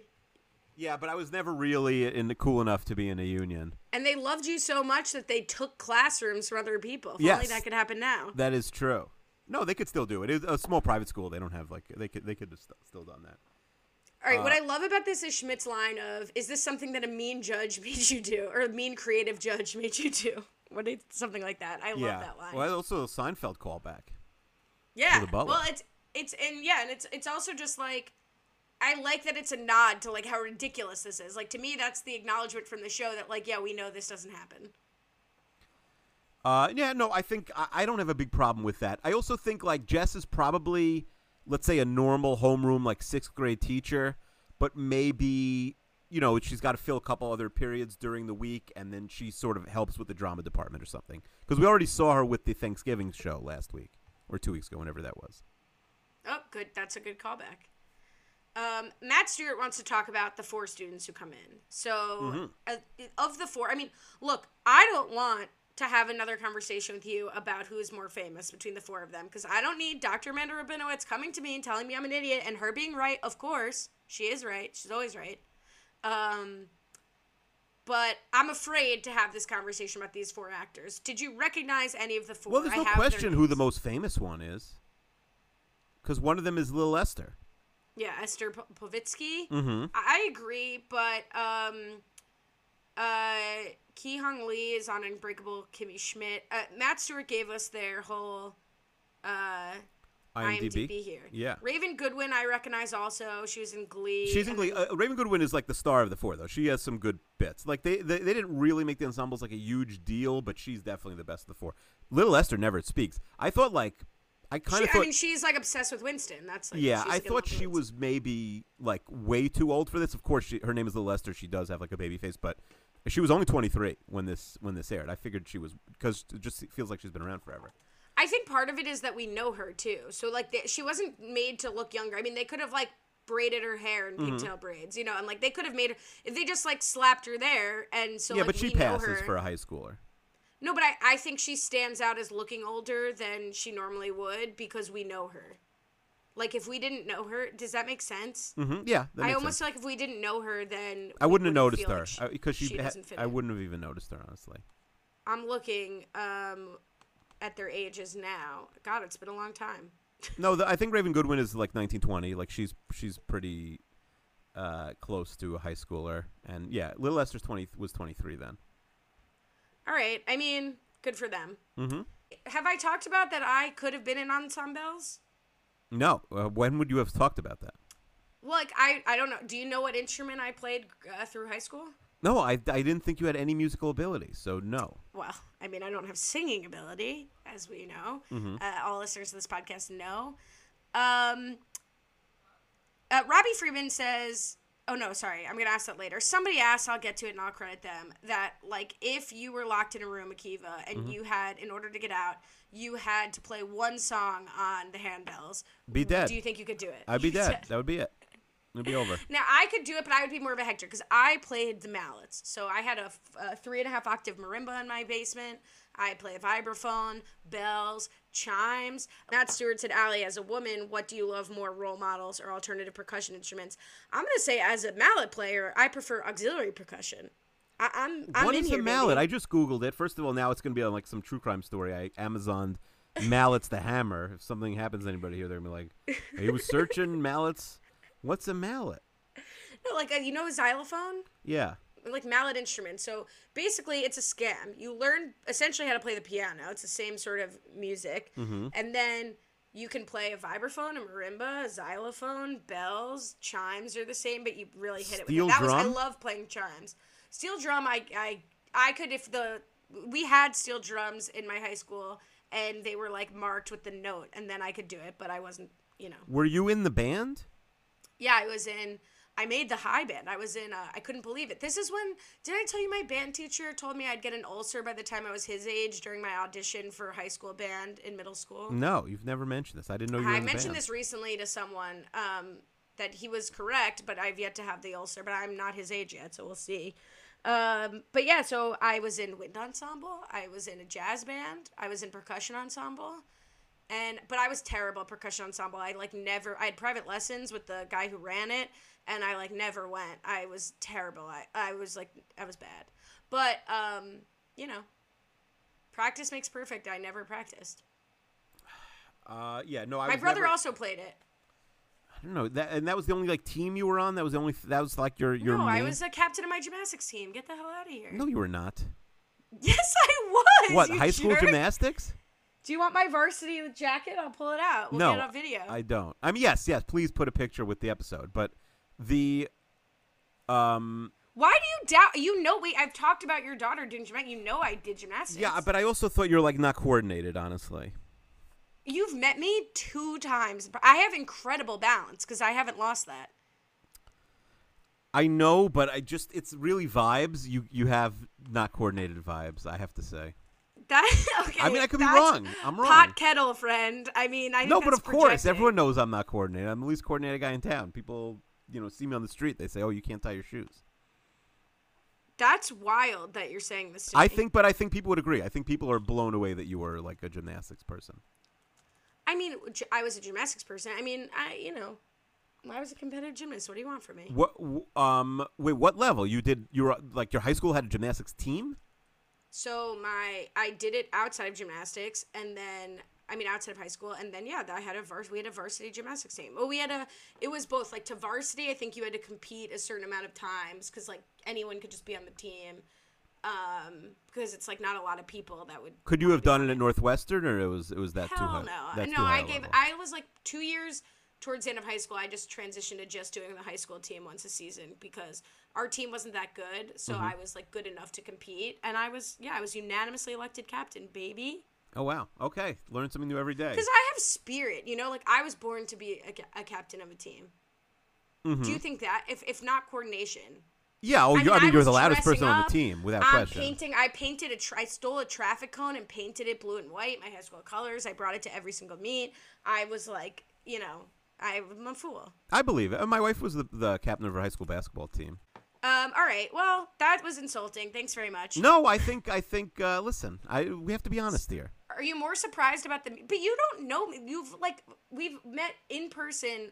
Yeah, but I was never really in the cool enough to be in a union. and they loved you so much that they took classrooms from other people. If Yes. that could happen now. That is true. No, they could still do it. It's a small private school. They don't have like they could they could have st- still done that. All right, Uh, what I love about this is Schmidt's line of, "Is this something that a mean judge made you do, or a mean creative judge made you do?" What is something like that? I yeah. love that line. Well, also a Seinfeld callback. yeah. the. Well, it's it's and yeah, and it's it's also just like I like that it's a nod to like how ridiculous this is. Like to me, that's the acknowledgement from the show that like yeah, we know this doesn't happen. Uh, yeah, no, I think I, I don't have a big problem with that. I also think like Jess is probably, let's say, a normal homeroom like sixth grade teacher, but maybe you know she's got to fill a couple other periods during the week, and then she sort of helps with the drama department or something. Because we already saw her with the Thanksgiving show last week or two weeks ago, whenever that was. Oh, good. That's a good callback. Um, Matt Stewart wants to talk about the four students who come in. So, uh, of the four, I mean, look, I don't want to have another conversation with you about who is more famous between the four of them because I don't need Dr. Amanda Rabinowitz coming to me and telling me I'm an idiot and her being right. Of course, she is right. She's always right. Um, but I'm afraid to have this conversation about these four actors. Did you recognize any of the four? Well, there's no question who the most famous one is. Because one of them is Lil Esther. Yeah, Esther Po- Povitsky. Mm-hmm. I I agree, but um, uh, Ki Hong Lee is on Unbreakable Kimmy Schmidt. Uh, Matt Stewart gave us their whole uh, IMDb. IMDb here. Yeah. Raven Goodwin, I recognize also. She was in Glee. She's in Glee. Uh, Raven Goodwin is like the star of the four, though. She has some good bits. Like they, they, they didn't really make the ensembles like a huge deal, but she's definitely the best of the four. Little Esther never speaks. I thought like, I kind of thought. I mean, she's like obsessed with Winston. That's like yeah, I thought she Winston. was maybe like way too old for this. Of course, she, her name is Little Esther. She does have like a baby face, but she was only 23 when this when this aired. I figured she was because it just feels like she's been around forever. I think part of it is that we know her too. So like they, she wasn't made to look younger. I mean, they could have like braided her hair in Mm-hmm. pigtail braids, you know, and like they could have made her if they just like slapped her there and so yeah, like but she passes for a high schooler. No, but I, I think she stands out as looking older than she normally would because we know her. Like if we didn't know her, does that make sense? hmm Yeah, I almost sense. feel like if we didn't know her, then I wouldn't have noticed her like she- because she, ha- doesn't fit I wouldn't have even noticed her honestly. I'm looking um, at their ages now. God, it's been a long time. No, the, I think Raven Goodwin is like 1920. Like she's she's pretty uh, close to a high schooler, and yeah, Little Esther's 20 was 23 then. All right, I mean, good for them. Mm-hmm. Have I talked about that I could have been in ensembles? No, uh, when would you have talked about that? Well, like I, I don't know. Do you know what instrument I played uh, through high school? No, I, I didn't think you had any musical ability, so no. Well, I mean, I don't have singing ability, as we know. Mm-hmm. Uh, all listeners to this podcast know. Um, uh, Robbie Freeman says, "Oh no, sorry, I'm gonna ask that later." Somebody asked, I'll get to it and I'll credit them. That like, if you were locked in a room, Akiva, and Mm-hmm. you had, in order to get out, you had to play one song on the handbells. Be dead. Do you think you could do it? I'd be dead. That would be it. It'd be over. now I could do it, but I would be more of a Hector because I played the mallets. So I had a, three and a half octave marimba in my basement. I play a vibraphone, bells, chimes. Matt Stewart said, "Allie, as a woman, what do you love more, role models or alternative percussion instruments?" I'm gonna say, as a mallet player, I prefer auxiliary percussion. I, I'm I'm what in is here, a mallet? I just googled it. First of all, now it's going to be on like some true crime story. I Amazoned mallets the hammer. If something happens to anybody here, they're going to be like, he was searching mallets. What's a mallet? no, like a, you know, a xylophone. Yeah. like mallet instruments. So basically, it's a scam. You learn essentially how to play the piano. It's the same sort of music, Mm-hmm. and then you can play a vibraphone, a marimba, a xylophone, bells, chimes are the same, but you really hit it. Steel with it. That was I love playing chimes. Steel drum, I I I could if the we had steel drums in my high school and they were like marked with the note, and then I could do it, but I wasn't, you know. Were you in the band? Yeah, I was in. I made the high band. I was in. Uh, I couldn't believe it. This is when. Did I tell you my band teacher told me I'd get an ulcer by the time I was his age during my audition for high school band in middle school? No, you've never mentioned this. I didn't know you were I mentioned this recently to someone um, that he was correct, but I've yet to have the ulcer. But I'm not his age yet, so we'll see. Um, but yeah, so I was in wind ensemble. I was in a jazz band. I was in percussion ensemble. And but I was terrible at percussion ensemble. I like never. I had private lessons with the guy who ran it, and I like never went. I was terrible. I I was like I was bad. But um, you know, practice makes perfect. I never practiced. Uh, yeah, no, I My brother never- also played it. I don't know that, and that was the only like team you were on. That was the only. That was like your your. no, I was a captain of my gymnastics team. Get the hell out of here. No, you were not. Yes, I was. What high school gymnastics? Do you want my varsity jacket? I'll pull it out. We'll no, get it on video. I don't. I mean, yes, yes. Please put a picture with the episode, but the um Why do you doubt? You know, wait. I've talked about your daughter doing gymnastics. You know, I did gymnastics. yeah, but I also thought you were like not coordinated. Honestly, you've met me two times. I have incredible balance because I haven't lost that. I know, but I just it's really vibes. You you have not coordinated vibes. I have to say. That okay. I mean, I could be wrong. I'm wrong. Pot kettle friend. I mean, I think no, but of course, everyone knows I'm not coordinated. I'm the least coordinated guy in town. People, you know, see me on the street. They say, "Oh, you can't tie your shoes." That's wild that you're saying this. To I think, but I think people would agree. I think people are blown away that you were like a gymnastics person. I mean, I was a gymnastics person. I mean, I you know, I was a competitive gymnast. What do you want from me? What? Um. Wait. What level? You did? You were like your high school had a gymnastics team. So my I did it outside of gymnastics, and then I mean outside of high school, and then yeah, I had a vers- we had a varsity gymnastics team. Well, we had a it was both like to varsity. I think you had to compete a certain amount of times because like anyone could just be on the team. Um, because it's like not a lot of people that would. Could you have done it at Northwestern, or it was it was that too Hell high? no, no. too I gave. level. I was like two years towards the end of high school. I just transitioned to just doing the high school team once a season because our team wasn't that good. So Mm-hmm. I was like good enough to compete, and I was yeah, I was unanimously elected captain, baby. Oh wow. Okay. Learn something new every day. Because I have spirit, you know. Like I was born to be a, ca- a captain of a team. Mm-hmm. Do you think that if if not coordination? Yeah. Oh, I you, mean, I mean, you're the loudest person on the team, without I'm question. painting. I painted a. Tra- I stole a traffic cone and painted it blue and white. My high school colors. I brought it to every single meet. I was like, you know, I'm a fool. I believe it. My wife was the, the captain of her high school basketball team. Um. All right. Well, that was insulting. Thanks very much. No, I think I think. Uh, listen, I we have to be honest here. Are you more surprised about the? But you don't know me. You've like we've met in person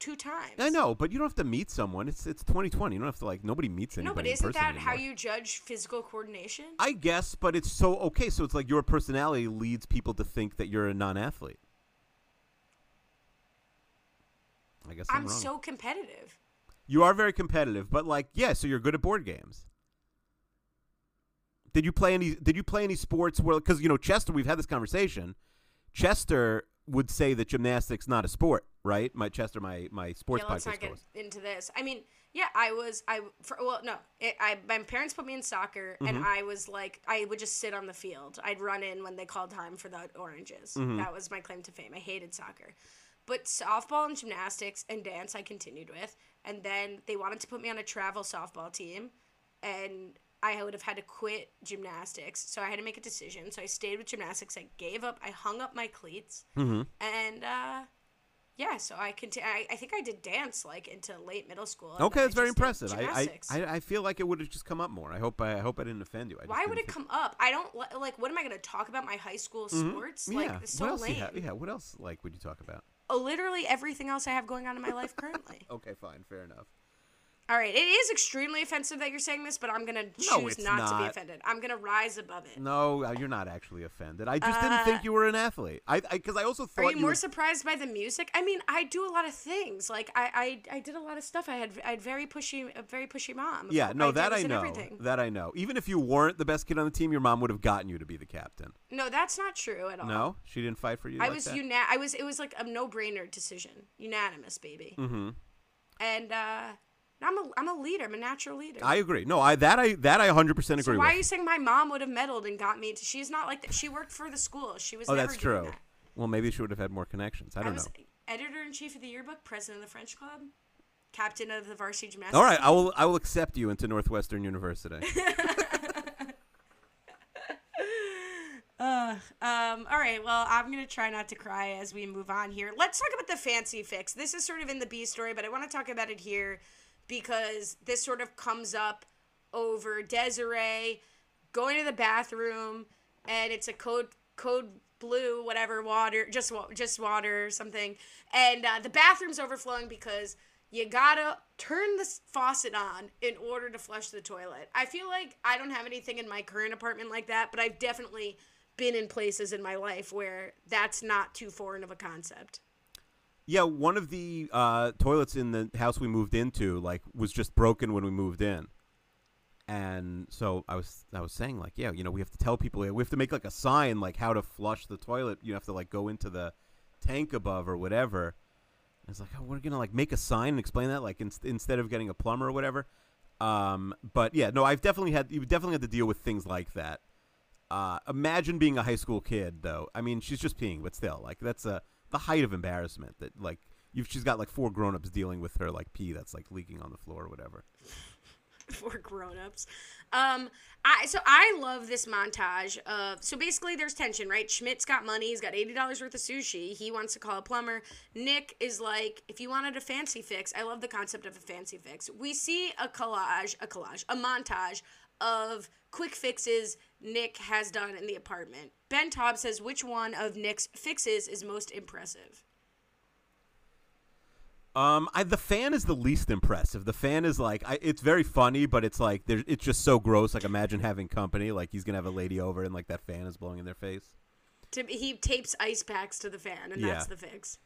two times. I know, but you don't have to meet someone. It's it's 2020. You don't have to like nobody meets anybody. No, but isn't that how you judge physical coordination? I guess, but it's so okay. So it's like your personality leads people to think that you're a non-athlete. I guess I'm, I'm so competitive. You are very competitive, but like, yeah, so you're good at board games. Did you play any? Did you play any sports where? Because you know, Chester, we've had this conversation. Chester would say that gymnastics not a sport, right? My Chester, my my sports yeah, let's podcast not get into this. I mean, yeah, I was I for well no, it, I my parents put me in soccer, Mm-hmm. and I was like I would just sit on the field. I'd run in when they called time for the oranges. Mm-hmm. That was my claim to fame. I hated soccer, but softball and gymnastics and dance I continued with, and then they wanted to put me on a travel softball team, and. I would have had to quit gymnastics, so I had to make a decision. So I stayed with gymnastics. I gave up. I hung up my cleats, Mm-hmm. and uh, yeah, so I conti- I, I think I did dance like into late middle school. Okay, that's very impressive. I, I. I feel like it would have just come up more. I hope I, I hope I didn't offend you. I Why would it come up? I don't like. What am I going to talk about? My high school sports? Like, yeah. it's so what else lame. You have? Yeah. What else like would you talk about? Literally everything else I have going on in my life currently. Okay, fine, fair enough. All right, it is extremely offensive that you're saying this, but I'm going to choose it's not, to be offended. I'm going to rise above it. No, uh, you're not actually offended. I just didn't think you were an athlete. I because I, also thought Uh, Are you more were- surprised by the music? I mean, I do a lot of things. Like I, I, I did a lot of stuff. I had, I had very pushy, a very pushy mom. Yeah, no, that I know. Everything. That I know. Even if you weren't the best kid on the team, your mom would have gotten you to be the captain. No, that's not true at all. No, she didn't fight for you. I like was una- I was it was like a no brainer decision, unanimous, baby. Mm-hmm. And uh, I'm a I'm a leader. I'm a natural leader. I agree. No, I that I that I 100 percent so agree why with. are you saying my mom would have meddled and got me? To, she's not like that. She worked for the school. She was. oh, never that's true. That. Well, maybe she would have had more connections. I I don't was know. editor in chief of the yearbook, president of the French club, captain of the varsity gymnastics. All right, team. I will I will accept you into Northwestern University. Uh, um, all right. Well, I'm gonna try not to cry as we move on here. Let's talk about the fancy fix. This is sort of in the B story, but I want to talk about it here because this sort of comes up over Desiree going to the bathroom, and it's a code code blue, whatever water, just just water or something, and uh, the bathroom's overflowing because you gotta turn the faucet on in order to flush the toilet. I feel like I don't have anything in my current apartment like that, but I've definitely been in places in my life where that's not too foreign of a concept. Yeah, one of the uh, toilets in the house we moved into like was just broken when we moved in. And so I was I was saying like, yeah, you know, we have to tell people we have to make like a sign like how to flush the toilet. You have to like go into the tank above or whatever. And it's like, oh, we're gonna like make a sign and explain that like in, instead of getting a plumber or whatever. Um, but yeah, no, I've definitely had you definitely had to deal with things like that. Uh, imagine being a high school kid though. I mean, she's just peeing, but still, like that's a the height of embarrassment that like You've, she's got like four grown-ups dealing with her like pee that's like leaking on the floor or whatever. for grown-ups. Um, I so I love this montage of so basically there's tension, right? Schmidt's got money, he's got eighty dollars worth of sushi. He wants to call a plumber. Nick is like, if you wanted a fancy fix, I love the concept of a fancy fix. We see a collage, a collage, a montage of quick fixes Nick has done in the apartment. Ben Taub says which one of Nick's fixes is most impressive. Um, I, the fan is the least impressive. The fan is like, I, it's very funny, but it's like, there, it's just so gross. Like, imagine having company. Like, he's gonna have a lady over, and like that fan is blowing in their face. To, he tapes ice packs to the fan, and that's the fix.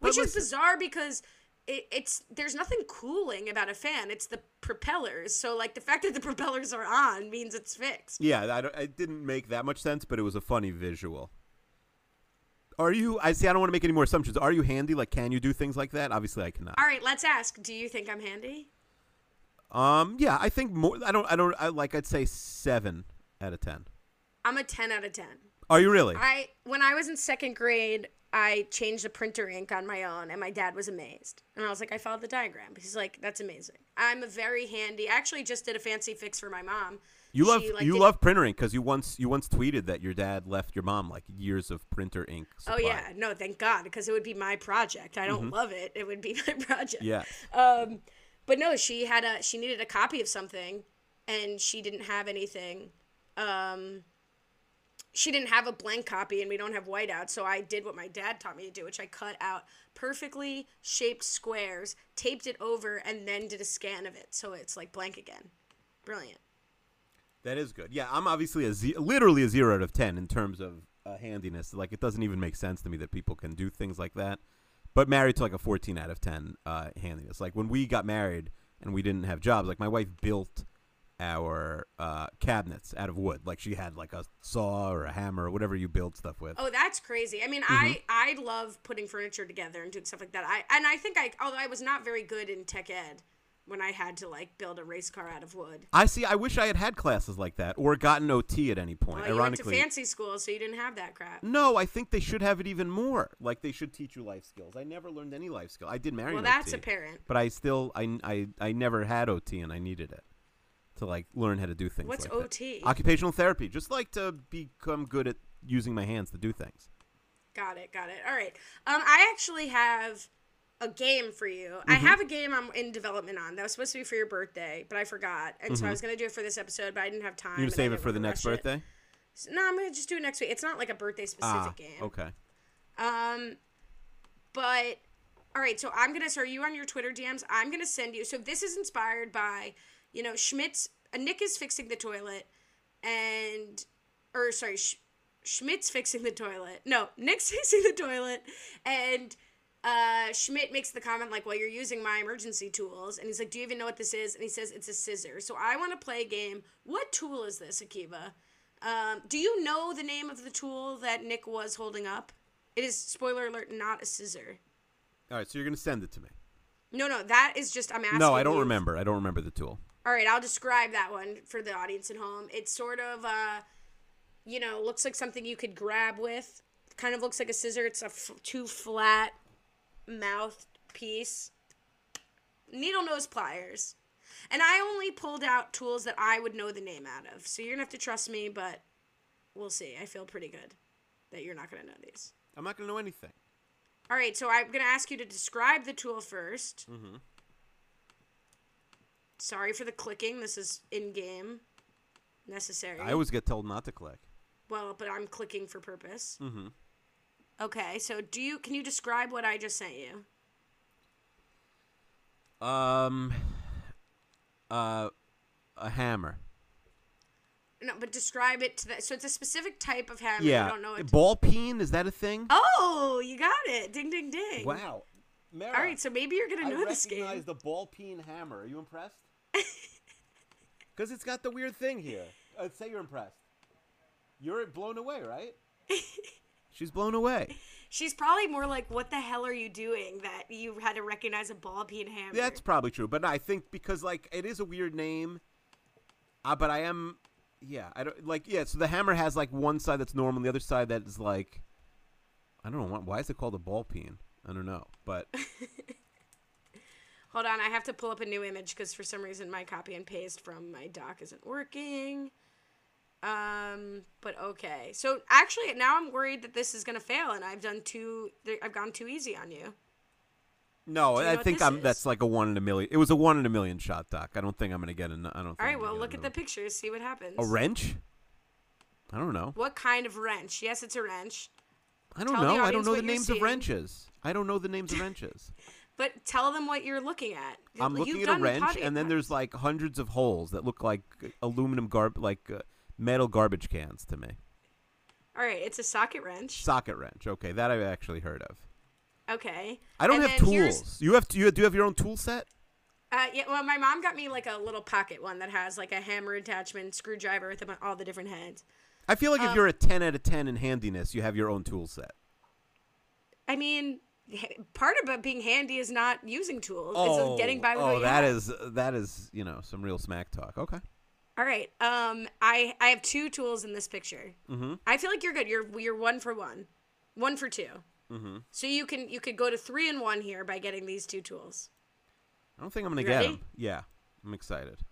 But Which is listen- bizarre because it, it's there's nothing cooling about a fan. It's the propellers. So like the fact that the propellers are on means it's fixed. Yeah, I don't, it didn't make that much sense, but it was a funny visual. Are you? I see. I don't want to make any more assumptions. Are you handy? Like, can you do things like that? Obviously, I cannot. All right, let's ask. Do you think I'm handy? Um, yeah, I think more. I don't. I don't. I like. I'd say seven out of ten. I'm a 10 out of 10. Are you really? I when I was in second grade, I changed the printer ink on my own, and my dad was amazed. And I was like, I followed the diagram. He's like, that's amazing. I'm a very handy. I actually just did a fancy fix for my mom. you love. She, like, you love printer ink because you once. You once tweeted that your dad left your mom like years of printer ink. Oh yeah, no, thank God, because it would be my project. I don't love it. It would be my project. Yeah. Um, but no, she had a she needed a copy of something, and she didn't have anything. Um, she didn't have a blank copy, and we don't have whiteout. So I did what my dad taught me to do, which I cut out perfectly shaped squares, taped it over, and then did a scan of it, so it's like blank again. Brilliant. That is good. Yeah, I'm obviously a literally a zero out of ten in terms of uh, handiness. Like, it doesn't even make sense to me that people can do things like that. But married to like a 14 out of 10 uh, handiness. Like when we got married and we didn't have jobs, like my wife built our uh, cabinets out of wood. Like she had like a saw or a hammer or whatever you build stuff with. Oh, that's crazy. I mean, Mm-hmm. I I love putting furniture together and doing stuff like that. I and I think I although I was not very good in tech ed when I had to like build a race car out of wood. I see. I wish I had had classes like that or gotten OT at any point. Well, you went to Ironically, fancy school, so you didn't have that crap. no, I think they should have it even more. Like they should teach you life skills. I never learned any life skill. I did marry Well, that's OT. apparent. but I still I, I I never had OT and I needed it to like learn how to do things. What's like that. OT? Occupational therapy, just like to become good at using my hands to do things. Got it. Got it. All right. Um, I actually have a game for you. I Mm-hmm. have a game I'm in development on that was supposed to be for your birthday, but I forgot, and so I was gonna do it for this episode, but I didn't have time. Mm-hmm. You're gonna save it for the next it. birthday. So- no, I'm gonna just do it next week. It's not like a birthday specific Ah, game. okay. Um, but all right, so I'm gonna. So are you on your Twitter DMs? I'm gonna send you. So this is inspired by, you know, Schmidt's. Uh, Nick is fixing the toilet, and or sorry, Sch- Schmidt's fixing the toilet. No, Nick's fixing the toilet, and uh, Schmidt makes the comment like, "Well, you're using my emergency tools," and he's like, "Do you even know what this is?" And he says, "It's a scissor." So I want to play a game. What tool is this, Akiva? Um, do you know the name of the tool that Nick was holding up? It is spoiler alert, not a scissor. All right, so you're gonna send it to me. No, no, that is just I'm asking. No, I don't you- remember. I don't remember the tool. All right, I'll describe that one for the audience at home. It's sort of, uh, you know, looks like something you could grab with. Kind of looks like a scissor. It's a f- two flat mouth piece. Needle nose pliers. And I only pulled out tools that I would know the name out of. So you're gonna have to trust me, but we'll see. I feel pretty good that you're not gonna know these. I'm not gonna know anything. All right, so I'm gonna ask you to describe the tool 1st Mm-hmm. Sorry for the clicking. This is in game necessary. I always get told not to click. well, but I'm clicking for purpose. Mm-hmm. Okay, so do you can you describe what I just sent you? Um, uh, a hammer. No, but describe it to that. So it's a specific type of hammer. You Yeah. don't know it. Ball peen is that a thing? oh, you got it! Ding, ding, ding. Wow. Mara, All right, so maybe you're gonna know this recognize game. the ball peen hammer. Are you impressed? Because it's got the weird thing here. Uh, say you're impressed. You're blown away, right? She's blown away. She's probably more like, "What the hell are you doing?" That you had to recognize a ball peen hammer. That's probably true, but I think because like it is a weird name. Uh, but I am, yeah, I don't like yeah. So the hammer has like one side that's normal, and the other side that is like, I don't know why, why is it called a ball peen. I don't know, but Hold on, I have to pull up a new image because for some reason my copy and paste from my doc isn't working. Um, but okay. So actually, now I'm worried that this is gonna fail, and I've done too. I've gone too easy on you. no, you know I think I'm. is? That's like a one in a million. It was a one in a million shot, Doc. I don't think I'm gonna get an. I don't. Think All right. I'm Well, look at the pictures. See what happens. a wrench. I don't know. What kind of wrench? Yes, it's a wrench. I don't Tell know. I don't know the names of wrenches. I don't know the names of wrenches. But tell them what you're looking at. I'm You've looking at a wrench, and then there's like hundreds of holes that look like aluminum garb, like uh, metal garbage cans to me. All right, it's a socket wrench. Socket wrench. Okay, that I've actually heard of. Okay. I don't And have tools. You have you do you have your own tool set? Uh, yeah, well, my mom got me like a little pocket one that has like a hammer attachment, screwdriver with all the different heads. I feel like if Um, you're a 10 out of 10 in handiness, you have your own tool set. I mean, part about being handy is not using tools. it's getting by with oh, that is that is you know some real smack talk. Okay. All right. Um, I I have two tools in this picture. Mm-hmm. I feel like you're good. You're you're one for one, one for 2 Mm-hmm. So you can you could go to three and one here by getting these two tools. I don't think I'm gonna You get ready? them. Yeah, I'm excited.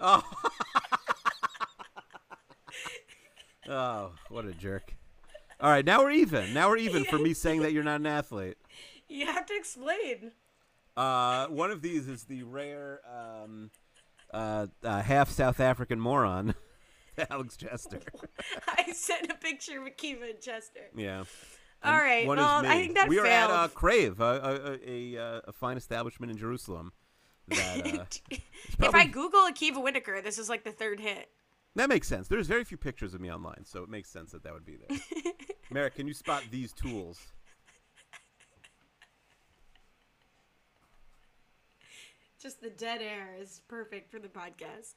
Oh. oh, what a jerk. All right, now we're even. Now we're even for me saying that you're not an athlete. You have to explain. Uh, one of these is the rare um, uh, uh, half South African moron, Alex Chester. I sent a picture of Akiva and Chester. Yeah. All And right, one is well, I think that we are at uh. Crave, a, a, a, a, a fine establishment in Jerusalem. That uh, if I Google Akiva Whitaker, this is like the third hit. That makes sense. There's very few pictures of me online, so it makes sense that that would be there. Merrick, can you spot these tools? Just the dead air is perfect for the podcast.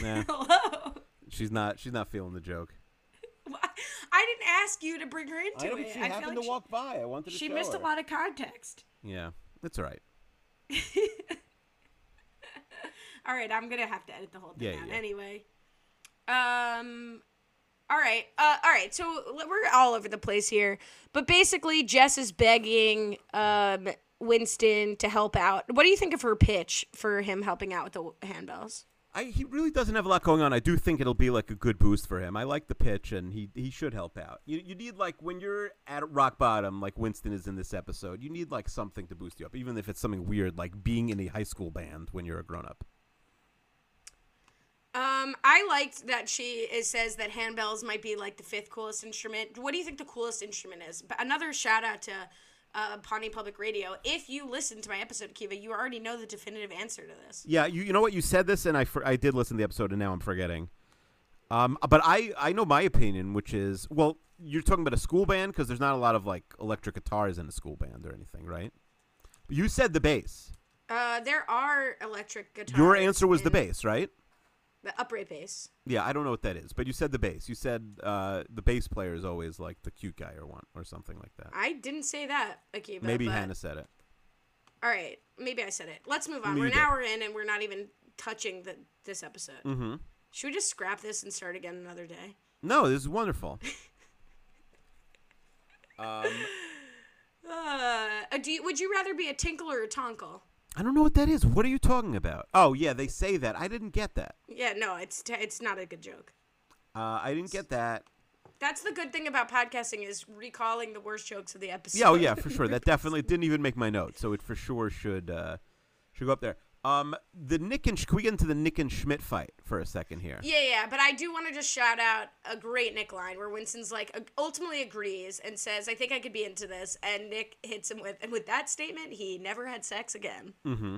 Nah, Hello. she's not. She's not feeling the joke. I didn't ask you to bring her into it. I feel like she- walk by. I wanted she, missed a lot of context. Yeah, that's all right. All right, I'm gonna have to edit the whole thing Yeah, out yeah. anyway. Um. All right. Uh, all right. So we're all over the place here, but basically, Jess is begging um, Winston to help out. What do you think of her pitch for him helping out with the handbells? I, he really doesn't have a lot going on. I do think it'll be like a good boost for him. I like the pitch, and he he should help out. You you need like when you're at rock bottom, like Winston is in this episode. You need like something to boost you up, even if it's something weird like being in a high school band when you're a grown up. Um, I liked that she is, says that handbells might be like the fifth coolest instrument. What do you think the coolest instrument is? But another shout out to uh, Pawnee Public Radio. If you listen to my episode, Kiva, you already know the definitive answer to this. Yeah, you you know what you said this, and I for, I did listen to the episode, and now I'm forgetting. Um, but I I know my opinion, which is well, you're talking about a school band because there's not a lot of like electric guitars in a school band or anything, right? You said the bass. Uh, there are electric guitars. Your answer was the bass, right? The upright bass. Yeah, I don't know what that is, but you said the bass. You said uh, the bass player is always like the cute guy or one or something like that. I didn't say that, Akiva. Maybe but, Hannah said it. All right, maybe I said it. Let's move on. Maybe we're an hour in, and we're not even touching the this episode. Mm-hmm. Should we just scrap this and start again another day? No, this is wonderful. um, Uh, do you, would you rather be a tinkle or a tonkle? I don't know what that is. What are you talking about? Oh yeah, they say that. I didn't get that. Yeah, no, it's t- it's not a good joke. Uh, I didn't get that. That's the good thing about podcasting is recalling the worst jokes of the episode. Yeah, oh yeah, for sure. That definitely didn't even make my notes, so it for sure should uh, should go up there. Um, the Nick and can we get into the Nick and Schmidt fight for a second here? Yeah, yeah, but I do want to just shout out a great Nick line where Winston's like ultimately agrees and says, "I think I could be into this," and Nick hits him with, and with that statement, he never had sex again. Mm-hmm.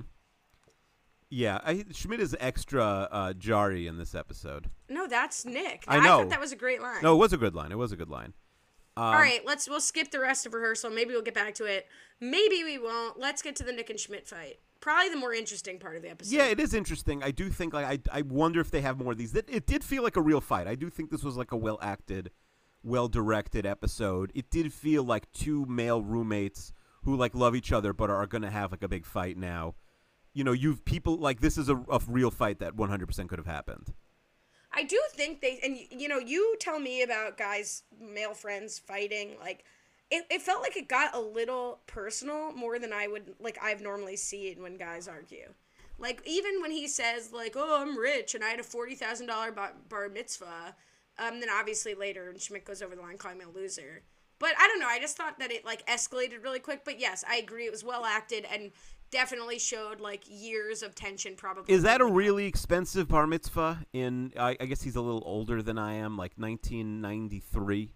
Yeah, I, Schmidt is extra uh, jarry in this episode. No, that's Nick. I know. thought that was a great line. No, it was a good line. It was a good line. Um, All right, let's we'll skip the rest of rehearsal. Maybe we'll get back to it. Maybe we won't. Let's get to the Nick and Schmidt fight. Probably the more interesting part of the episode. Yeah, it is interesting. I do think like I I wonder if they have more of these. It, it did feel like a real fight. I do think this was like a well acted, well directed episode. It did feel like two male roommates who like love each other but are going to have like a big fight now. You know, you've people like this is a, a real fight that 100% could have happened. I do think they and you know you tell me about guys male friends fighting like it, it felt like it got a little personal more than I would like I've normally seen when guys argue. Like even when he says like oh I'm rich and I had a forty thousand dollar bar mitzvah, um then obviously later and Schmidt goes over the line calling me a loser. But I don't know. I just thought that it like escalated really quick. But yes, I agree. It was well acted and definitely showed like years of tension. Probably Is that a really expensive bar mitzvah? In I, I guess he's a little older than I am, like 1993.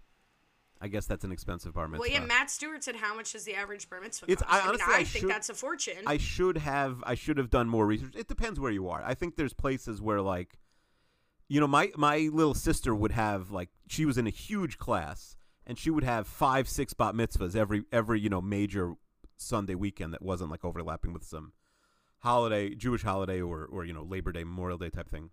I guess that's an expensive bar mitzvah. Well, yeah, Matt Stewart said, "How much does the average bar mitzvah It's- cost?" I- I, honestly, mean, I, I think should- that's a fortune. I should have I should have done more research. It depends where you are. I think there's places where like you know, my my little sister would have like she was in a huge class and she would have 5 6 bat mitzvahs every every, you know, major Sunday weekend that wasn't like overlapping with some holiday, Jewish holiday or or you know, Labor Day, Memorial Day type thing.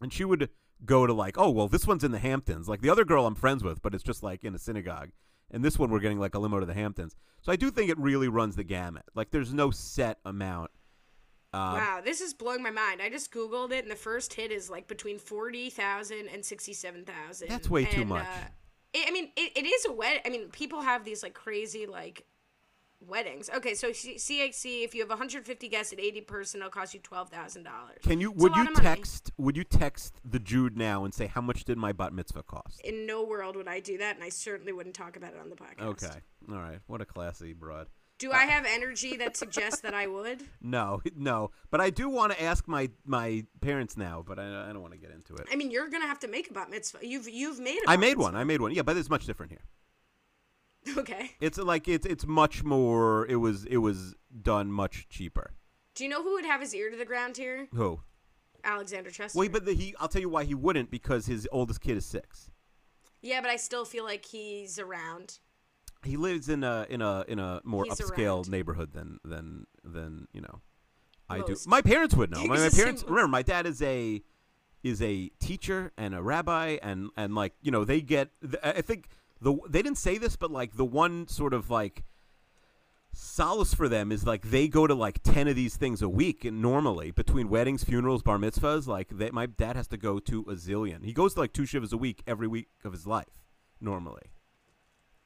And she would go to like, "Oh, well, this one's in the Hamptons." Like the other girl I'm friends with, but it's just like in a synagogue. And this one we're getting like a limo to the Hamptons. So I do think it really runs the gamut. Like there's no set amount. Uh, wow, this is blowing my mind. I just googled it, and the first hit is like between forty thousand and sixty-seven thousand. That's way too much. Uh, it, I mean, it, it is a wed. I mean, people have these like crazy like weddings. Okay, so C- CHC, if you have 150 guests at 80 person, it'll cost you twelve thousand dollars. Can you It's would you text would you text the Jude now and say how much did my bat mitzvah cost? In no world would I do that, and I certainly wouldn't talk about it on the podcast. Okay. All right. What a classy broad. Do I have energy that suggests that I would? No, no. But I do want to ask my my parents now, but I, I don't want to get into it. I mean, you're gonna have to make a bat mitzvah. You've you've made a I made mitzvah. one. I made one. Yeah, but it's much different here. Okay. It's like it's it's much more. It was it was done much cheaper. Do you know who would have his ear to the ground here? Who? Alexander Chester. Wait, but the, he. I'll tell you why he wouldn't because his oldest kid is six. yeah, but I still feel like he's around. He lives in a in a in a more He's upscale around. neighborhood than than than you know. I do. My parents would know. My, my parents remember. My dad is a is a teacher and a rabbi, and and like you know they get. I think the they didn't say this, but like the one sort of like solace for them is like they go to like 10 of these things a week and normally between weddings funerals bar mitzvahs like they, my dad has to go to a zillion he goes to like two shivas a week every week of his life normally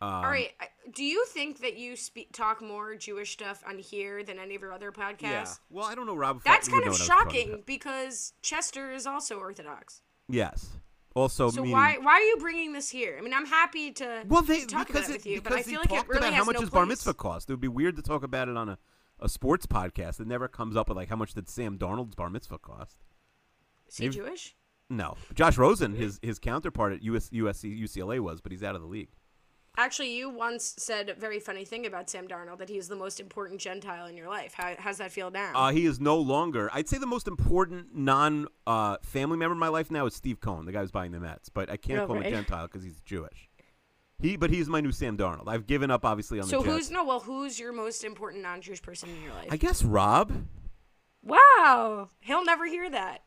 um, All right. Do you think that you speak talk more Jewish stuff on here than any of your other podcasts? yeah well i don't know rob That's kind of know what I was talking shocking because Chester is also Orthodox. yes also So meaning, why why are you bringing this here? I mean, I'm happy to, well they to talk because about it it, with you, but I feel like it really about has how much no his bar mitzvah cost it would be weird to talk about it on a, a sports podcast it never comes up with like how much did sam darnold's bar mitzvah cost? Is he Maybe- Jewish? no. Josh rosen his his counterpart at US, usc ucla was but he's out of the league Actually, you once said a very funny thing about Sam Darnold that he's the most important Gentile in your life. How how's that feel now? Uh, he is no longer. I'd say the most important non uh, family member in my life now is Steve Cohen, the guy who's buying the Mets. But I can't Oh, call him a. Gentile because he's Jewish. He, but he's my new Sam Darnold. I've given up, obviously, on so the Jets. who's no? Well, who's your most important non-Jewish person in your life? I guess Rob. wow, he'll never hear that.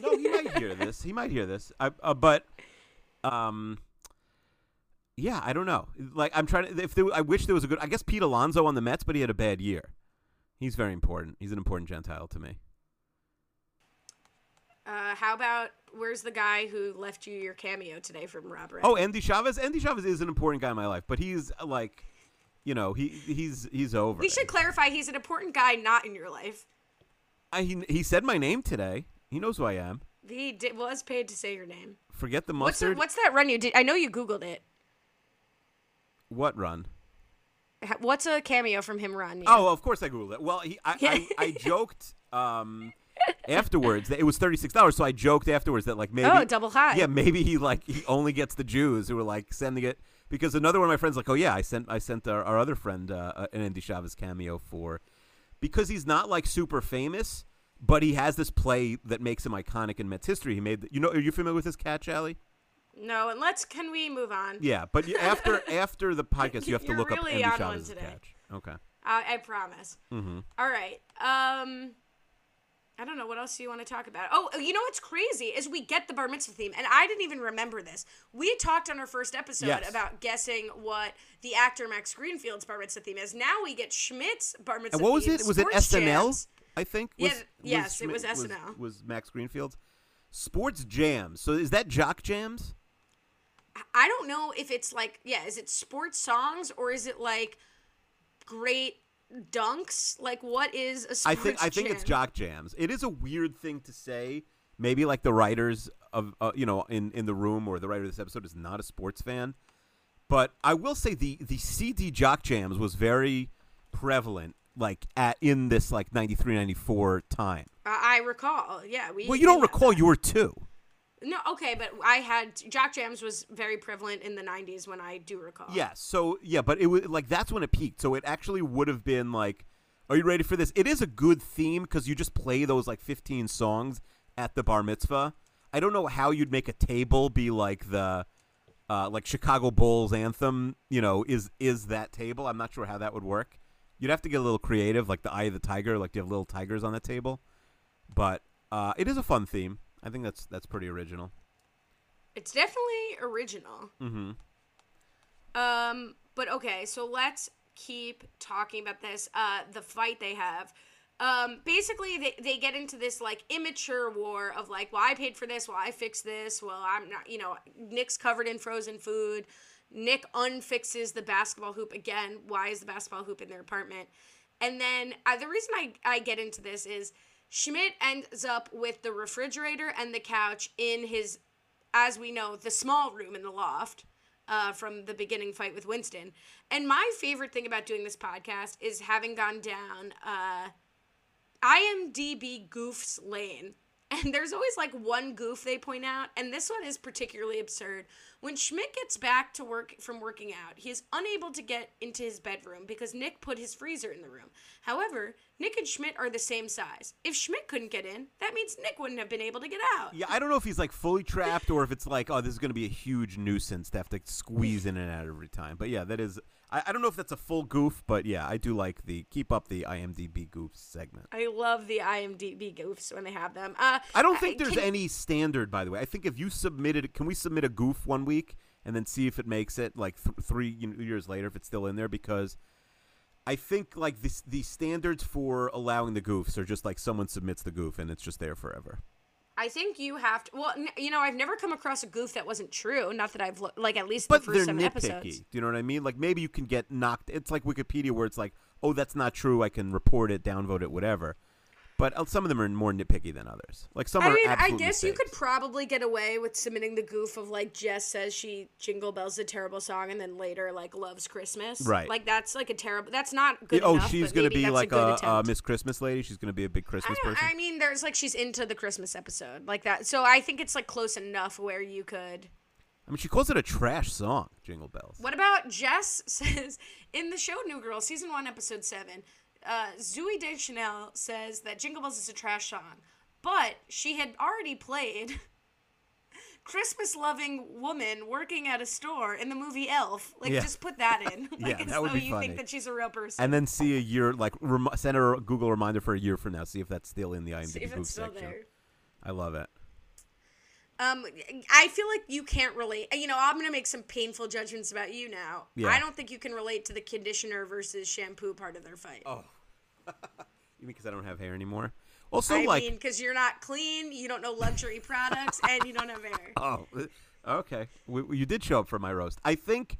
No, he might hear this. He might hear this. I, uh, but, um, yeah, I don't know. Like I'm trying to. If there, I wish there was a good. I guess Pete Alonso on the Mets, but he had a bad year. He's very important. He's an important Gentile to me. Uh, how about where's the guy who left you your cameo today from Robert? Oh, Endy Chavez. Endy Chavez is an important guy in my life, but he's like, you know, he he's he's over. we should clarify he's an important guy not in your life. I, he he said my name today. He knows who I am. He did, was paid to say your name. Forget the What's the, mustard. what's that run you did? I know you googled it. What run? What's a cameo from him run? you? Oh, of course I googled it. Well, he, I, I I joked um afterwards that it was thirty six dollars. So I joked afterwards that like maybe oh, double high. yeah maybe he like he only gets the Jews who are like sending it because another one of my friends like oh yeah I sent I sent our, our other friend uh, uh, an Endy Chavez cameo for because he's not like super famous. But he has this play that makes him iconic in Mets history. He made, the, you know, are you familiar with his catch, Allie? No, and let's can we move on? Yeah, but you, after after the podcast, you have to look really up on Endy Chavez's today. catch. Okay. I, I promise. Mm-hmm. All right. Um, I don't know what else do you want to talk about. Oh, you know what's crazy is we get the bar mitzvah theme, and I didn't even remember this. We talked on our first episode Yes. about guessing what the actor Max Greenfield's bar mitzvah theme is. Now we get Schmidt's bar mitzvah. And what was it? Was it SNL? Jams. I think. Yeah, Was, yes, it Schmidt- was SNL. Was, Max Greenfield's Sports jams. So is that jock jams? I don't know if it's like yeah, is it sports songs or is it like great dunks? Like what is a sports I think I think jam? it's jock jams. It is a weird thing to say. Maybe like the writers of uh, you know in in the room or the writer of this episode is not a sports fan, but I will say the the CD jock jams was very prevalent like at in this like 93 94 time. I I recall. Yeah, we Well, you don't recall that. you were 2. No, okay, but I had Jock Jams was very prevalent in the '90s when I do recall. Yeah, so yeah, but it was like that's when it peaked. So it actually would have been like, "Are you ready for this?" It is a good theme because you just play those like 15 songs at the bar mitzvah. I don't know how you'd make a table be like the uh, like Chicago Bulls anthem. You know, is is that table? I'm not sure how that would work. You'd have to get a little creative, like the Eye of the Tiger, like you have little tigers on the table. But uh, it is a fun theme. I think that's that's pretty original. it's definitely original. Mm-hmm. Um, but okay, so let's keep talking about this. Uh, the fight they have. Um, basically, they, they get into this like immature war of like, well, I paid for this, well, I fixed this, well, I'm not, you know, Nick's covered in frozen food. Nick unfixes the basketball hoop again. Why is the basketball hoop in their apartment? And then uh, the reason I, I get into this is Schmidt ends up with the refrigerator and the couch in his, as we know, the small room in the loft uh, from the beginning fight with Winston. And my favorite thing about doing this podcast is having gone down uh, IMDb goofs lane. And there's always like one goof they point out, and this one is particularly absurd. When Schmidt gets back to work from working out, he is unable to get into his bedroom because Nick put his freezer in the room. However, Nick and Schmidt are the same size. If Schmidt couldn't get in, that means Nick wouldn't have been able to get out. Yeah, I don't know if he's like fully trapped or if it's like, oh, this is going to be a huge nuisance to have to squeeze in and out every time. But yeah, that is. I, I don't know if that's a full goof, but yeah, I do like the keep up the IMDb goofs segment. I love the IMDb goofs when they have them. Uh, I don't think there's can- any standard, by the way. I think if you submitted, can we submit a goof one week and then see if it makes it like th- three years later if it's still in there? Because I think like this, the standards for allowing the goofs are just like someone submits the goof and it's just there forever. I think you have to. Well, n- you know, I've never come across a goof that wasn't true. Not that I've like at least But the they're first seven nitpicky. episodes. Do you know what I mean? Like maybe you can get knocked. It's like Wikipedia where it's like, oh, that's not true. I can report it, downvote it, whatever. But uh, some of them are more nitpicky than others. Like some I are mean, I guess you could probably get away with submitting the goof of like Jess says she Jingle Bells is a terrible song, and then later like loves Christmas. Right. Like that's like a terrible. That's not good. oh, enough, she's gonna be like a, a, a. Miss Christmas lady. She's gonna be a big Christmas don't, person. I mean, there's like she's into the Christmas episode like that. So I think it's like close enough where you could. I mean, she calls it a trash song, Jingle Bells. What about Jess says in the show New Girl, season one, episode seven, uh, Zooey Deschanel says that Jingle Bells is a trash song, but she had already played Christmas loving woman working at a store in the movie Elf. Like, Yeah. just put that in. like, Yeah, that would be you funny. think that she's a real person. And then see a year, like rem- send her a Google reminder for a year from now. See if that's still in the IMDb See if it's still section. there. I love it. Um, I feel like you can't relate. You know, I'm gonna make some painful judgments about you now. Yeah. I don't think you can relate to the conditioner versus shampoo part of their fight. Oh, you mean because I don't have hair anymore? Also, I like, because you're not clean, you don't know luxury products, and you don't have hair. oh, okay. We, you did show up for my roast. I think.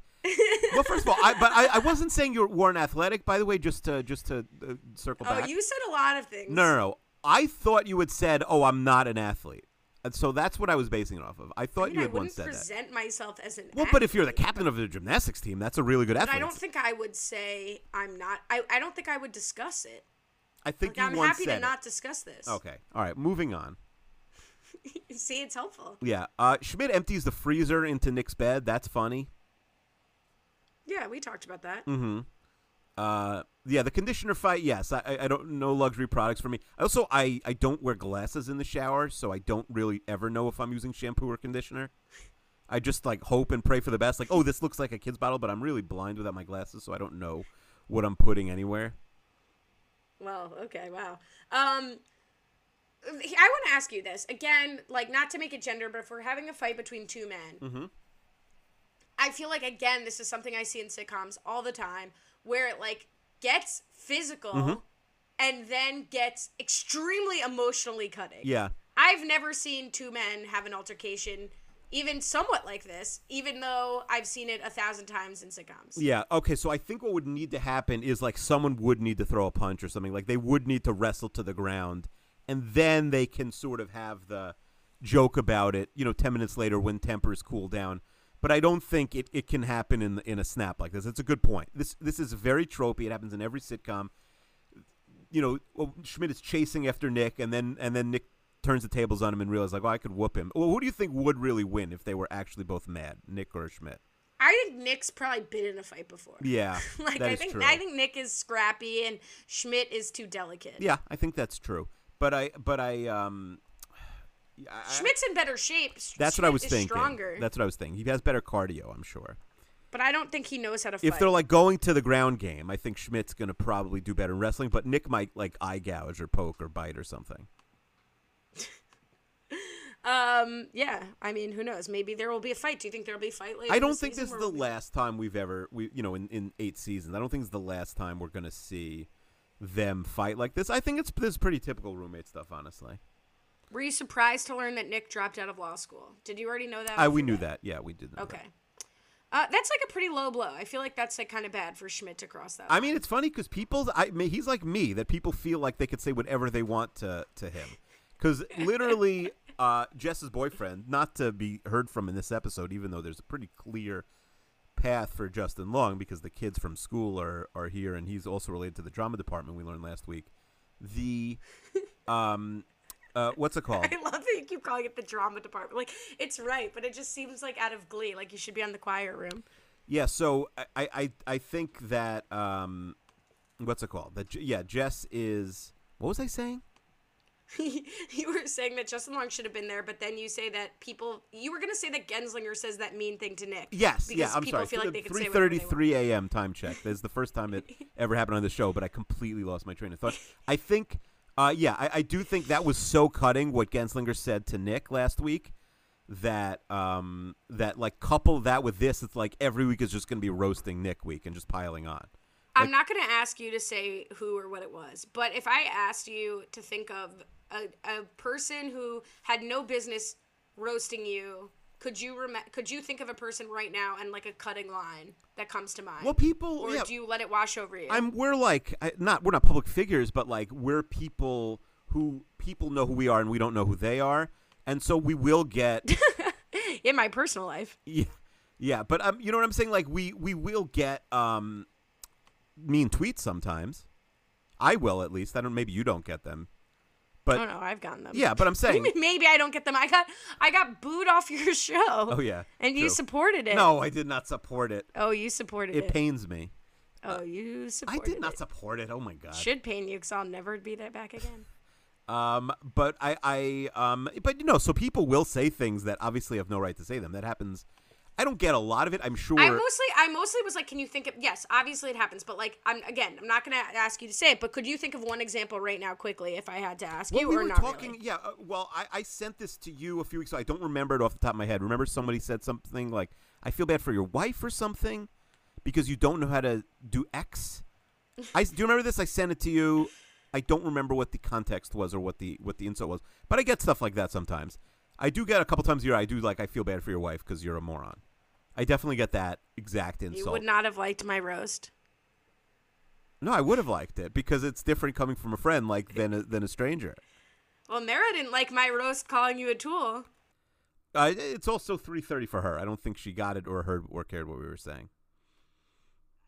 well, first of all, I, but I, I wasn't saying you weren't athletic. By the way, just to just to uh, circle Oh, back. Oh, you said a lot of things. No, no, no. I thought you had said, "Oh, I'm not an athlete," so that's what I was basing it off of. I thought I mean, you I had wouldn't once said that. present myself as an. Well, but if you're the captain of the gymnastics team, that's a really good athlete. I don't think I would say I'm not. I, I don't think I would discuss it. I think Like, you I'm happy to it. not discuss this. Okay. All right. Moving on. See, it's helpful. Yeah. Uh, Schmidt empties the freezer into Nick's bed. That's funny. Yeah, we talked about that. Mm-hmm. Uh, yeah, the conditioner fight. Yes, I, I- don't know luxury products for me. Also, I, I don't wear glasses in the shower, so I don't really ever know if I'm using shampoo or conditioner. I just like hope and pray for the best. Like, oh, this looks like a kid's bottle, but I'm really blind without my glasses, so I don't know what I'm putting anywhere. Well, okay, wow. Um, I want to ask you this again, like not to make it gender, but if we're having a fight between two men, mm-hmm. I feel like again this is something I see in sitcoms all the time, where it like gets physical Mhm. and then gets extremely emotionally cutting. Yeah. I've never seen two men have an altercation even somewhat like this, even though I've seen it a thousand times in sitcoms. Yeah. Okay. So I think what would need to happen is like someone would need to throw a punch or something. Like they would need to wrestle to the ground, and then they can sort of have the joke about it. You know, ten minutes later when tempers cool down. But I don't think it, it can happen in in a snap like this. It's a good point. This this is very tropey. It happens in every sitcom. You know, well, Schmidt is chasing after Nick, and then and then Nick turns the tables on him and realizes like, well, I could whoop him. Well, who do you think would really win if they were actually both mad, Nick or Schmidt? I think Nick's probably been in a fight before. Yeah, like I think true. I think Nick is scrappy and Schmidt is too delicate. Yeah, I think that's true. But I, but I, um, I- Schmidt's in better shape. That's what I was thinking. Stronger, That's what I was thinking. He has better cardio, I'm sure. but I don't think he knows how to fight. If they're like going to the ground game, I think Schmidt's going to probably do better in wrestling. But Nick might like eye gouge or poke or bite or something. um, yeah. I mean, who knows? Maybe there will be a fight. Do you think there will be a fight later? I don't think this is the last time we've ever we you know in, in eight seasons. I don't think it's the last time we're going to see them fight like this. I think it's this is pretty typical roommate stuff, honestly. Were you surprised to learn that Nick dropped out of law school? Did you already know that? I we knew forget? that. Yeah, we did. Know Okay. that. Uh, that's like a pretty low blow. I feel like that's like kind of bad for Schmidt to cross that. I mean, it's funny because people, I mean, he's like me that people feel like they could say whatever they want to to him. Because literally, uh, Jess's boyfriend, not to be heard from in this episode, even though there's a pretty clear path for Justin Long because the kids from school are are here, and he's also related to the drama department. We learned last week. The, um, uh, what's it called? I love that you keep calling it the drama department. Like it's right, but it just seems like out of glee. Like you should be on the choir room. Yeah, so I, I, I think that um, what's it called? That yeah, Jess is. What was I saying? you were saying that Justin Long should have been there, but then you say that people. You were gonna say that Genzlinger says that mean thing to Nick. Yes, because yeah, I'm people sorry. feel like they could say Three thirty-three a.m. time check. This is the first time it ever happened on the show, but I completely lost my train of thought. I think, uh, yeah, I, I do think that was so cutting what Genzlinger said to Nick last week. That um that like couple that with this, it's like every week is just going to be roasting Nick week and just piling on. I'm not going to ask you to say who or what it was, but if I asked you to think of a, a person who had no business roasting you, could you rem- could you think of a person right now and like a cutting line that comes to mind? Well, people, or yeah, do you let it wash over you? I'm we're like not we're not public figures, but like we're people who people know who we are and we don't know who they are, and so we will get in my personal life. yeah, yeah. But um, you know what I'm saying? Like we we will get um mean tweets sometimes. I will at least. I don't. Maybe you don't get them, but oh no, I've gotten them. yeah. But I'm What do you saying. maybe I don't get them. I got I got booed off your show. Oh yeah. And you supported it. No, I did not support it. Oh, you supported It it. pains me. oh, you supported. It. I did not it. support it. Oh my god. Should pain you because I'll never be that back again. Um, but I, I, um, but you know, so people will say things that obviously have no right to say them. That happens. I don't get a lot of it. I'm sure. I mostly, I mostly was like, can you think of? Yes, obviously it happens, but like, I'm again, I'm not gonna ask you to say it, but could you think of one example right now, quickly, if I had to ask Well, you, we or were not talking. really? Yeah. Uh, well, I, I sent this to you a few weeks ago. I don't remember it off the top of my head. Remember somebody said something like, "I feel bad for your wife" or something because you don't know how to do X. I do you remember this? I sent it to you. I don't remember what the context was or what the what the insult was, but I get stuff like that sometimes. I do get a couple times a year. I do like I feel bad for your wife because you're a moron. I definitely get that exact insult. You would not have liked my roast. No, I would have liked it because it's different coming from a friend like than a, than a stranger. Well, Mara didn't like my roast calling you a tool. Uh, it's also three thirty for her. I don't think she got it or heard or cared what we were saying.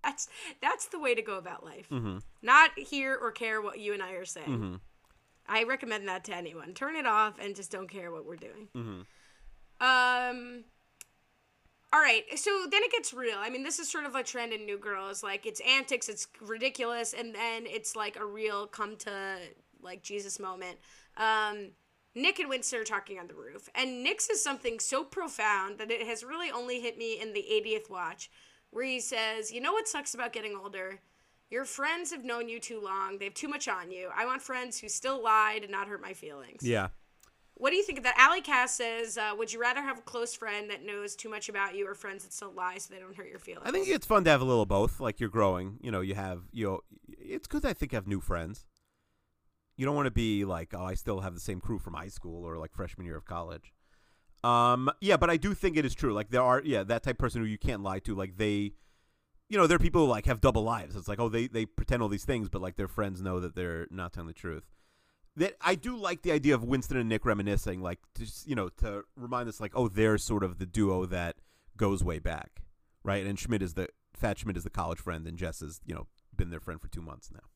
That's that's the way to go about life. Mm-hmm. Not hear or care what you and I are saying. Mm-hmm. I recommend that to anyone. Turn it off and just don't care what we're doing. Mm-hmm. Um. All right, so then it gets real. I mean, this is sort of a trend in New Girls. Like, it's antics, it's ridiculous, and then it's like a real come to like Jesus moment. Um, Nick and Winston are talking on the roof, and Nick says something so profound that it has really only hit me in the 80th watch, where he says, "You know what sucks about getting older? Your friends have known you too long. They have too much on you. I want friends who still lie to not hurt my feelings." Yeah. What do you think of that? Allie Cass says, uh, "Would you rather have a close friend that knows too much about you, or friends that still lie so they don't hurt your feelings?" I think it's fun to have a little of both. Like you're growing, you know, you have you know, it's good. I think I have new friends. You don't want to be like, oh, I still have the same crew from high school or like freshman year of college. Um, yeah, but I do think it is true. Like there are, yeah, that type of person who you can't lie to. Like they, you know, there are people who like have double lives. It's like, oh, they they pretend all these things, but like their friends know that they're not telling the truth. That I do like the idea of Winston and Nick reminiscing, like just you know, to remind us, like, oh, they're sort of the duo that goes way back, right? And Schmidt is the Fat Schmidt is the college friend, and Jess has you know been their friend for two months now.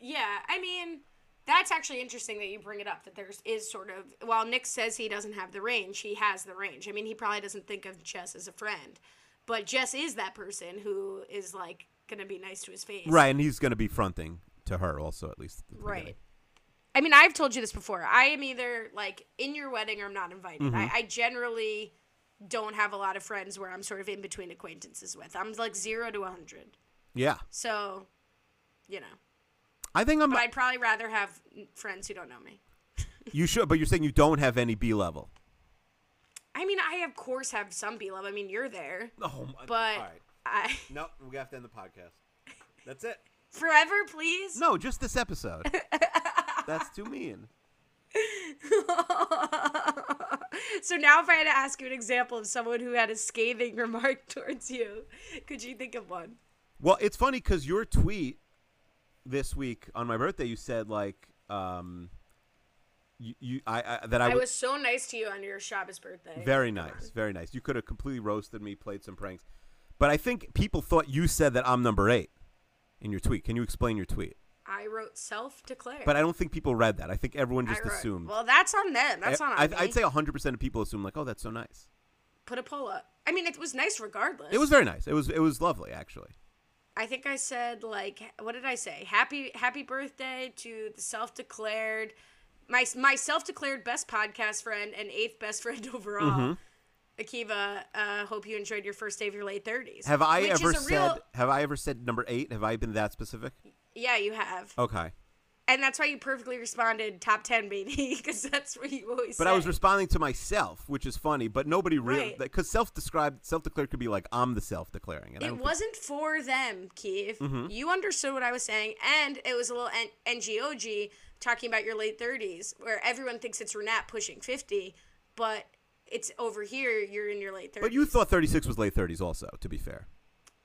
Yeah, I mean, that's actually interesting that you bring it up. That there's is sort of while Nick says he doesn't have the range, he has the range. I mean, he probably doesn't think of Jess as a friend, but Jess is that person who is like gonna be nice to his face. Right, and he's going to be fronting to her also, at least. at beginning. Right. I mean, I've told you this before. I am either like in your wedding or I'm not invited. Mm-hmm. I, I generally don't have a lot of friends where I'm sort of in between acquaintances with. I'm like zero to a hundred. Yeah, So, you know, I think I'm. but I'd probably rather have friends who don't know me. You should, but you're saying you don't have any B level. I mean, I of course have some B love. I mean, you're there, Oh, my, but I No, we have to end the podcast. That's it. forever, please. No, just this episode. That's too mean. so now, if I had to ask you an example of someone who had a scathing remark towards you, could you think of one? Well, it's funny because your tweet this week on my birthday, you said like, um, you, you I, I that I, I w- was so nice to you on your Shabbos birthday. very nice, very nice. You could have completely roasted me, played some pranks, but I think people thought you said that I'm number eight in your tweet. Can you explain your tweet? I wrote self-declared. But I don't think people read that. I think everyone just wrote- assumed. Well, that's on them. That's eh, I, on. I, me. I'd say 100% of people assume like, oh, that's so nice. put a poll up. I mean, it was nice regardless. It was very nice. It was it was lovely actually. I think I said like, what did I say? Happy happy birthday to the self-declared, my my self-declared best podcast friend and eighth best friend overall. Mm-hmm. Akiva, uh, hope you enjoyed your first day of your late thirties. Have I ever said real- have I ever said number 8? Have I been that specific? Yeah, you have, Okay. and that's why you perfectly responded top ten, baby, because that's what you always. But I was responding to myself, which is funny, but nobody really Right. because self-described self-declared could be like I'm the self-declaring and It don't think- wasn't for them, Keith. Mm-hmm. You understood what I was saying, and it was a little N- NGOG talking about your late 30s, where everyone thinks it's Renat pushing 50, but it's over here, you're in your late 30s. But you thought 36 was late 30s also, to be fair.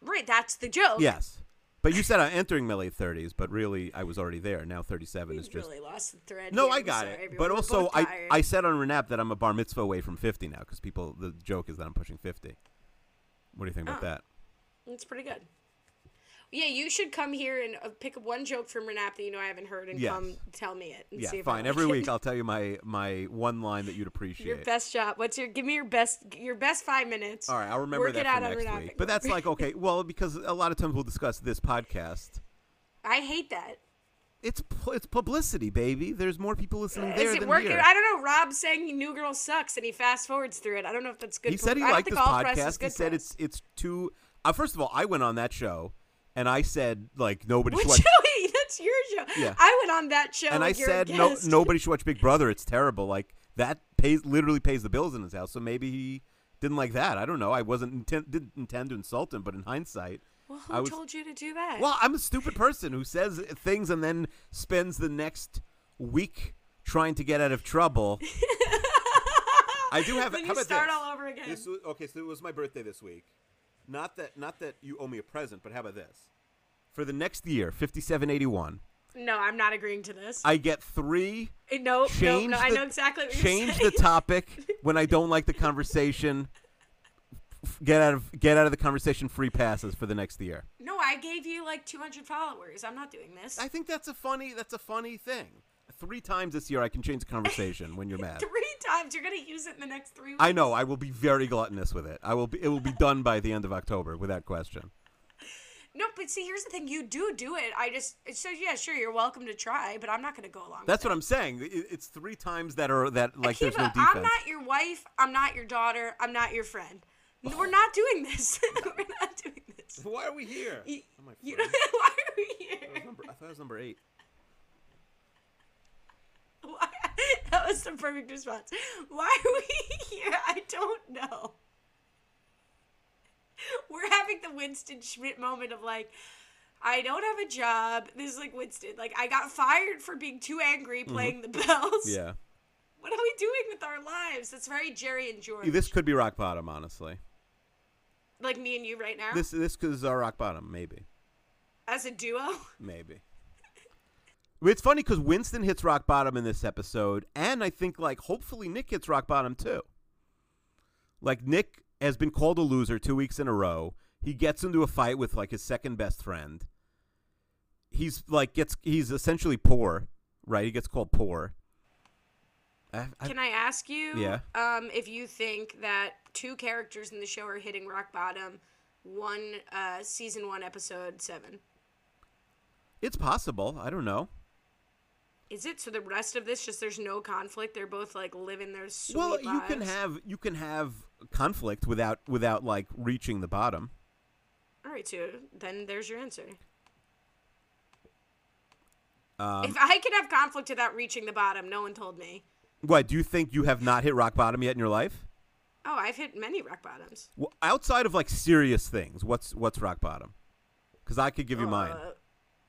Right, that's the joke. Yes. But you said I'm entering my late 30s, but really I was already there. Now 37 You is just really lost the thread. No, here. I got sorry, it. everyone. But We're also I. I said on Renap that I'm a bar mitzvah away from 50 now cuz people the joke is that I'm pushing 50. What do you think about Oh. that? It's pretty good. Yeah, you should come here and uh, pick up one joke from Renap that you know I haven't heard and Yes. come tell me it. And Yeah, see if fine. I Every like week. I'll tell you my my one line that you'd appreciate. Your best shot. What's your? Give me your best. Your best five minutes. All right, I'll remember Work that it for out on next Renap. week. But that's like okay, well, because a lot of times we'll discuss this podcast. I hate that. It's pu- it's publicity, baby. There's more people listening there Is it than working? here. I don't know. Rob saying New Girl sucks, and he fast forwards through it. I don't know if that's good. he for- said he I don't liked think this all press is podcast. He good said press. it's it's too. Uh, first of all, I went on that show, and I said like nobody Which should watch. show? That's your show. Yeah. I went on that show, and I said no, nobody should watch Big Brother. It's terrible. Like that pays literally pays the bills in his house. So maybe he didn't like that. I don't know. I wasn't intent, didn't intend to insult him, but in hindsight, Well, who I was- told you to do that? well, I'm a stupid person who says things and then spends the next week trying to get out of trouble. I do have. Then how you about start this? all over again. This was, okay, so it was my birthday this week. Not that, not that you owe me a present, but how about this? For the next year, fifty-seven eighty-one, no, I'm not agreeing to this. I get three. Eh, no, no, no. I the- know exactly what you're Change saying. the topic when I don't like the conversation. Get out of get out of the conversation. Free passes for the next year. No, I gave you like 200 followers. I'm not doing this. I think that's a funny. That's a funny thing. Three times this year, I can change the conversation when you're mad. Three times. You're gonna use it in the next three weeks. I know. I will be very gluttonous with it. I will be. It will be done by the end of October, without question. No, but see, here's the thing. You do do it. I just so yeah, sure, you're welcome to try, but I'm not gonna go along. That's with what I'm saying. It's three times that are that like there's no defense. I'm not your wife. I'm not your daughter. I'm not your friend. No, We're not doing this. We're not doing this. Why are we here? You, Oh, my you know, why are we I, was here? number, I thought it was number eight. Why, that was the perfect response. Why are we here? I don't know. We're having the Winston Schmidt moment of like, I don't have a job. This is like Winston. Like I got fired for being too angry mm-hmm. playing the bells. Yeah. What are we doing with our lives? That's very Jerry and George. This could be rock bottom, honestly. like me and you right now This this is our rock bottom, maybe, as a duo. maybe. It's funny because Winston hits rock bottom in this episode, and I think like hopefully Nick hits rock bottom too. Like Nick has been called a loser two weeks in a row. He gets into a fight with like his second best friend. He's like gets he's essentially poor, right? He gets called poor. I, I, Can I ask you? Yeah. Um, if you think that two characters in the show are hitting rock bottom, one uh, season one episode seven. it's possible. I don't know. Is it so? The rest of this just there's no conflict. They're both like living their sweet well, you can have you can have conflict without without like reaching the bottom. All right, so then there's your answer. Um, if I could have conflict without reaching the bottom, no one told me. what do you think you have not hit rock bottom yet in your life? Oh, I've hit many rock bottoms. Well, outside of like serious things, what's what's rock bottom? Because I could give you mine.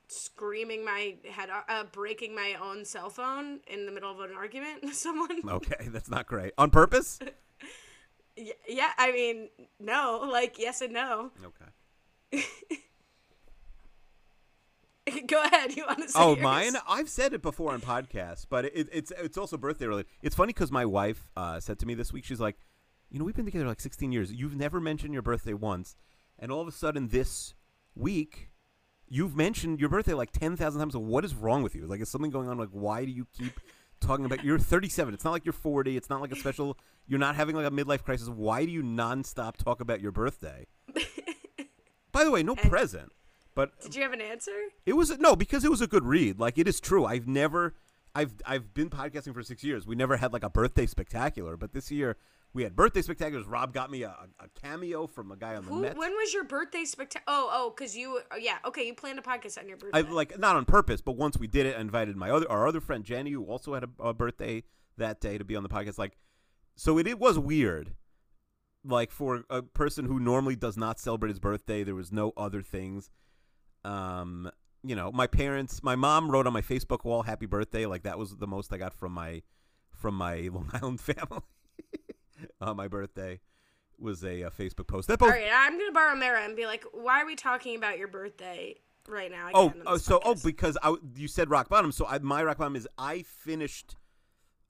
Screaming my head, uh, breaking my own cell phone in the middle of an argument with someone. Okay, that's not great. On purpose? Yeah, I mean, no, like yes and no. Okay. Go ahead. You want to say Oh, yours? mine. I've said it before on podcasts, but it, it's it's also birthday related. It's funny because my wife uh, said to me this week, she's like, "You know, we've been together like 16 years. You've never mentioned your birthday once, and all of a sudden this week, you've mentioned your birthday like 10,000 times. What is wrong with you? Like, is something going on? Like, why do you keep talking about? You're 37. It's not like you're 40. It's not like a special. You're not having like a midlife crisis. Why do you nonstop talk about your birthday? By the way, no And- present. But Did you have an answer? it was no because it was a good read. Like it is true. I've never, I've I've been podcasting for six years. We never had like a birthday spectacular, but this year we had birthday spectaculars. Rob got me a, a cameo from a guy on the Who, Mets. when was your birthday spectacular? Oh, oh, because you, oh, yeah, okay, you planned a podcast on your birthday. I like not on purpose, but once we did it, I invited my other our other friend Jenny, who also had a, a birthday that day, to be on the podcast. Like, so it, it was weird. Like for a person who normally does not celebrate his birthday, there was no other things. Um, you know, my parents, my mom wrote on my Facebook wall "Happy Birthday." Like that was the most I got from my from my Long Island family. on my birthday was a, uh Facebook post. That both All right, I'm gonna borrow Mara and be like, why are we talking about your birthday right now? Oh, on oh so oh, because I, you said rock bottom. So I, my rock bottom is I finished,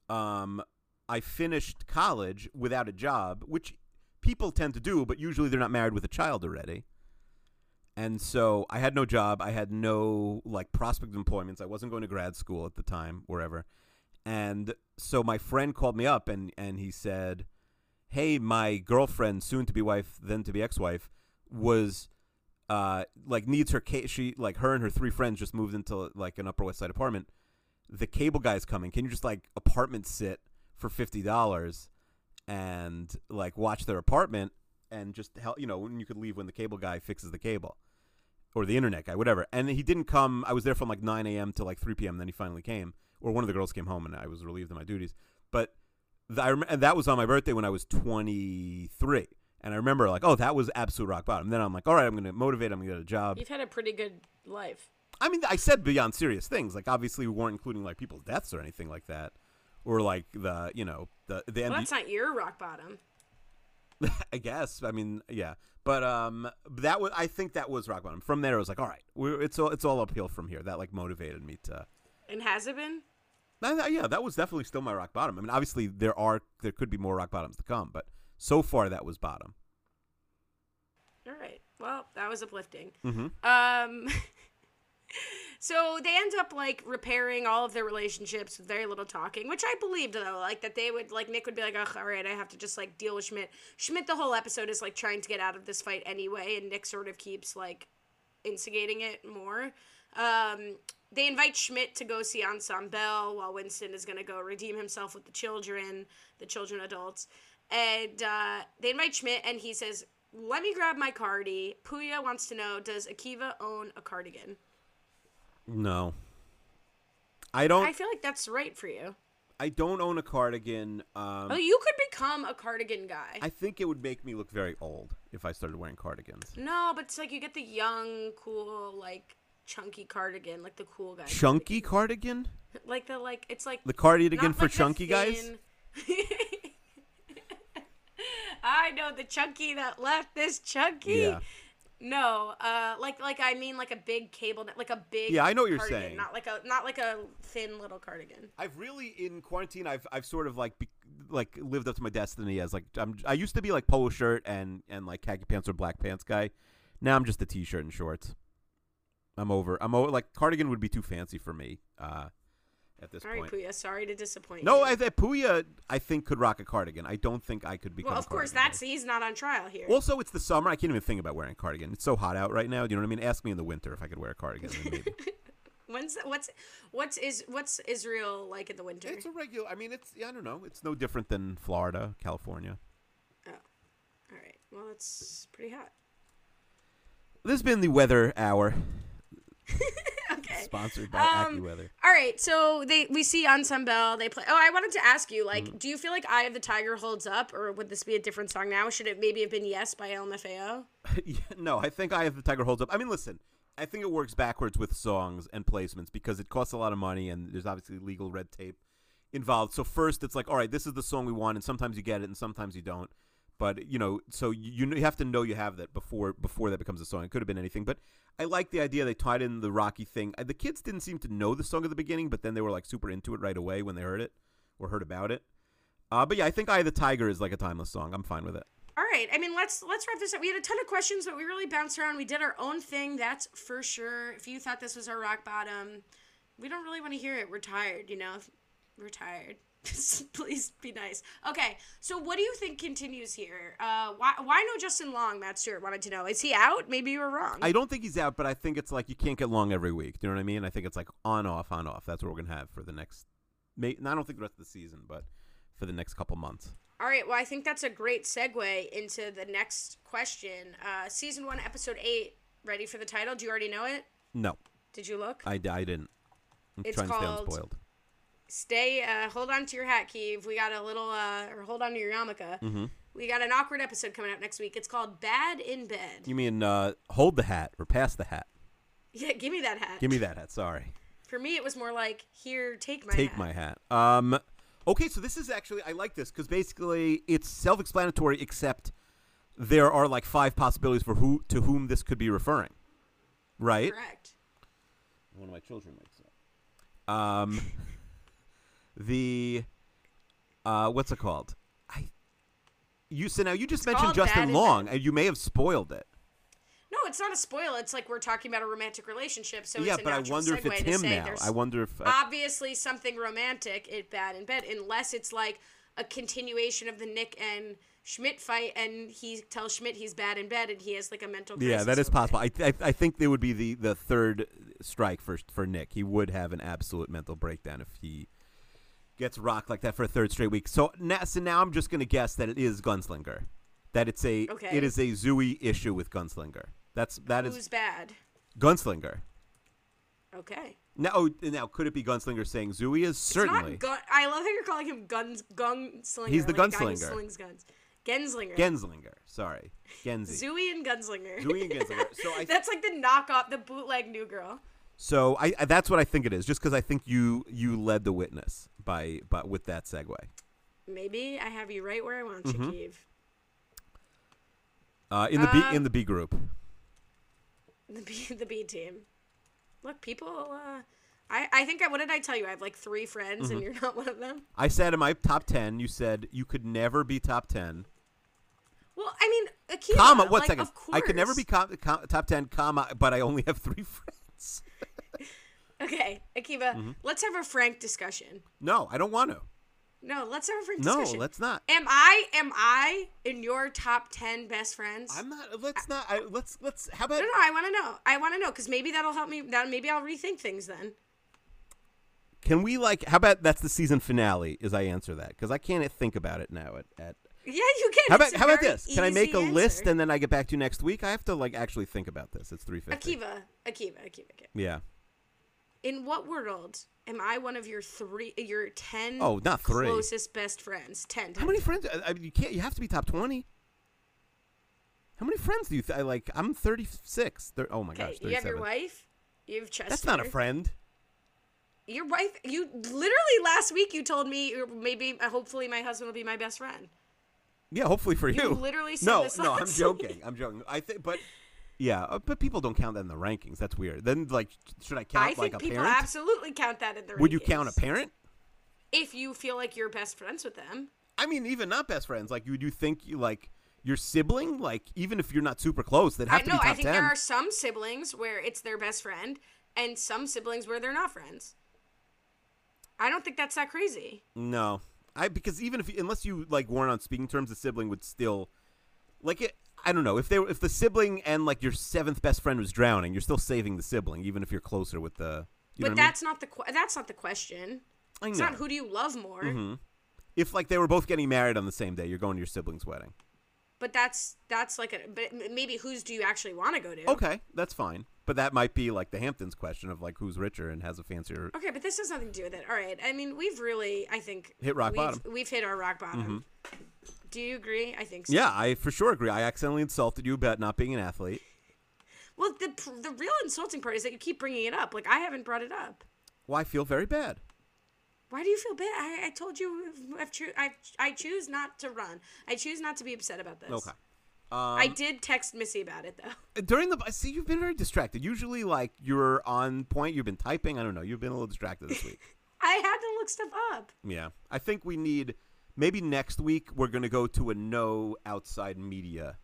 um, I finished college without a job, which people tend to do, but usually they're not married with a child already. And so I had no job. I had no like prospect of employments. I wasn't going to grad school at the time, wherever. And so my friend called me up and and he said, "Hey, my girlfriend, soon to be wife, then to be ex-wife, was." uh like needs her ca- she like her and her three friends just moved into like an upper west side apartment. The cable guy's coming. Can you just like apartment sit for fifty dollars and like watch their apartment and just help you know when you could leave when the cable guy fixes the cable or the internet guy whatever. And he didn't come i was there from like 9 a.m to like 3 p.m then he finally came or one of the girls came home and i was relieved of my duties. But I rem- and that was on my birthday when i was 23 and I remember like, oh, that was absolute rock bottom. Then I'm like, all right, I'm going to motivate. I'm going to get a job. you've had a pretty good life. I mean, I said beyond serious things. Like, obviously, we weren't including like people's deaths or anything like that, or like the you know the the Well, NB that's not your rock bottom. I guess. I mean, yeah. But um, that was I think that was rock bottom. From there, I was like, all right, we're, it's all it's all uphill from here. That like motivated me to. And has it been? No, yeah, that was definitely still my rock bottom. I mean, obviously there are there could be more rock bottoms to come, but so far that was bottom. All right. Well, that was uplifting. Mm-hmm. Um, so they end up like repairing all of their relationships with very little talking, which I believed though, like that they would like Nick would be like, "Ugh, all right, I have to just like deal with Schmidt." Schmidt the whole episode is like trying to get out of this fight anyway, and Nick sort of keeps like instigating it more. Um, they invite Schmidt to go see Ensemble while Winston is going to go redeem himself with the children, the children adults. And uh, they invite Schmidt, and he says, Let me grab my cardi. Puya wants to know Does Akiva own a cardigan? No. I don't. I feel like that's right for you. I don't own a cardigan. Um, oh, you could become a cardigan guy. I think it would make me look very old if I started wearing cardigans. no, but it's like you get the young, cool, like chunky cardigan, like the cool guy. Chunky cardigan? Like the like, it's like The cardigan for like chunky guys? I know the chunky that left this chunky. Yeah. No, uh, like like I mean like a big cable, like a big. Yeah, I know what you're cardigan, saying. Not like a not like a thin little cardigan. I've really in quarantine. I've I've sort of like be, like lived up to my destiny as like I'm. I used to be like polo shirt and and like khaki pants or black pants guy. Now I'm just a t-shirt and shorts. I'm over. I'm over. Like cardigan would be too fancy for me. Uh, at this All right, point. Puya. Sorry to disappoint No, you. I think Puya. I think could rock a cardigan. I don't think I could become. well, of course, that's guy. he's not on trial here. Also, it's the summer. I can't even think about wearing a cardigan. It's so hot out right now. Do you know what I mean? Ask me in the winter if I could wear a cardigan. maybe. When's what's what's is what's Israel like in the winter? it's a regular. I mean, it's. yeah, I don't know. It's no different than Florida, California. Oh, All right. Well, it's pretty hot. This has been the weather hour, okay. sponsored by Um, AccuWeather. All right, so they we see on Sunbelt they play. Oh, I wanted to ask you, like, Mm-hmm. do you feel like "Eye of the Tiger" holds up, or would this be a different song now? Should it maybe have been "Yes" by LMFAO? yeah, no, I think Eye of the Tiger holds up. I mean, listen, I think it works backwards with songs and placements because it costs a lot of money and there's obviously legal red tape involved. So first, it's like, all right, this is the song we want, and sometimes you get it and sometimes you don't. But you know, so you you have to know you have that before before that becomes a song. It could have been anything, but I like the idea they tied in the Rocky thing. The kids didn't seem to know the song at the beginning, but then they were like super into it right away when they heard it or heard about it. Uh, but yeah, I think i the Tiger" is like a timeless song. I'm fine with it. All right, I mean, let's let's wrap this up. We had a ton of questions, but we really bounced around. We did our own thing, that's for sure. If you thought this was our rock bottom, we don't really want to hear it. We're tired, you know. We're tired. Please be nice. Okay, so what do you think continues here? Uh, why why no Justin Long? Matt Stewart wanted to know. Is he out? Maybe you were wrong. I don't think he's out, but I think it's like you can't get long every week. Do you know what I mean? I think it's like on off on off. That's what we're gonna have for the next. May, and I don't think the rest of the season, but for the next couple months. All right, well, I think that's a great segue into the next question. Uh, season one, episode eight. Ready for the title? Do you already know it? No, Did you look? I, I didn't. I'm It's trying to stay called- unspoiled. Stay, uh, hold on to your hat, Keeve. We got a little, uh, or hold on to your yarmulke. Mm-hmm. We got an awkward episode coming up next week. It's called Bad in Bed. You mean uh, hold the hat or pass the hat? Yeah, give me that hat. Give me that hat. Sorry. For me, it was more like, here, take my Take hat. my hat. Um. Okay, so this is actually I like this because basically it's self-explanatory, except there are like five possibilities for who to whom this could be referring. Right. Correct. One of my children wakes up. Um, the uh, what's it called? I you so now you just It's mentioned Justin Long, and you may have spoiled it. No, it's not a spoil. It's like we're talking about a romantic relationship. So yeah, it's a but I wonder if it's him now. I wonder if uh, obviously something romantic at Bad in Bed, unless it's like a continuation of the Nick and Schmidt fight, and he tells Schmidt he's bad in bed, and he has like a mental. yeah, that is possible. I, I I think there would be the the third strike for for Nick. He would have an absolute mental breakdown if he gets rocked like that for a third straight week. So now, so now I'm just gonna guess that it is Gunslinger. That it's a Okay. it is a Zooey issue with Gunslinger. That's that is Who's bad? Gunslinger. Okay. Now, oh, now could it be Gunslinger saying Zooey is certainly gun- I love how you're calling him guns gunslinger. He's the like a guy who gunslinger. slings guns. Genzlinger. Genzlinger. Sorry, Genzi. Zooey and Gunslinger. Zooey and Gunslinger. So I That's like the knockoff, the bootleg New Girl. So I, I that's what I think it is. Just because I think you you led the witness by but with that segue. Maybe I have you right where I want Mhm. you, Keeve. Uh, in the B Um, in the B group. The B, the B team. Look, people. Uh, I I think I. What did I tell you? I have like three friends, Mm-hmm. and you're not one of them. I said in my top ten. You said you could never be top ten. Well, I mean, Akiva. comma. One like, second. Of course. I could never be com- com- top ten. Comma. But I only have three friends. Okay, Akiva. Mm-hmm. Let's have a frank discussion. No, I don't want to. No, let's have a frank discussion. No, let's not. Am I am I in your top ten best friends? I'm not. Let's not. I, let's let's. How about no, no, I want to know. I want to know because maybe that'll help me. That maybe I'll rethink things then. Can we like? How about that's the season finale? As I answer that, because I can't think about it now. At, at Yeah, you can. how about how about this? Can I make a easy list and then I get back to you next week? I have to like actually think about this. It's three fifty. Akiva, Akiva, Akiva, Akiva. Yeah. In what world am I one of your three, your ten? Oh, not three. Closest best friends. Ten. How many friends? I mean, you can't. You have to be top twenty. How many friends do you th- I like? I'm 36. Thir- oh my Okay, gosh, 37. you have your wife. You have Chester. That's not a friend. Your wife. You literally last week you told me maybe uh, hopefully my husband will be my best friend. Yeah, hopefully for you. You literally said no, no. I'm joking. I'm joking. I think, but yeah, uh, but people don't count that in the rankings. That's weird. Then, like, should I count I like a people parent? absolutely count that in their. Would you count a parent? If you feel like you're best friends with them. I mean, even not best friends. Like, would you think you like your sibling? Like, even if you're not super close, they'd have I to know. be top I think ten. there are some siblings where it's their best friend, and some siblings where they're not friends. I don't think that's that crazy. No, I because even if unless you like weren't on speaking terms, the sibling would still like it. I don't know if they were, if the sibling and like your seventh best friend was drowning, you're still saving the sibling, even if you're closer with the. But what I mean? that's not the que- that's not the question. It's not who do you love more. Mhm. If like they were both getting married on the same day, you're going to your sibling's wedding. But that's that's like a but maybe whose do you actually want to go to? Okay, that's fine. But that might be like the Hamptons question of like who's richer and has a fancier. Okay, but this has nothing to do with it. All right. I mean, we've really, I think, Hit rock we've, bottom. Mm-hmm. We've hit our rock bottom. Do you agree? I think so. Yeah, I for sure agree. I accidentally insulted you about not being an athlete. Well, the the real insulting part is that you keep bringing it up. Like I haven't brought it up. Well, I feel very bad. Why do you feel bad? I, I told you I've choo- I I choose not to run. I choose not to be upset about this. Okay. I um, did text Missy about it though. Uh, during the see, you've been very distracted. Usually, like you're on point. You've been typing. I don't know. You've been a little distracted this week. I had to look stuff up. yeah, I think we need maybe next week we're gonna go to a no outside media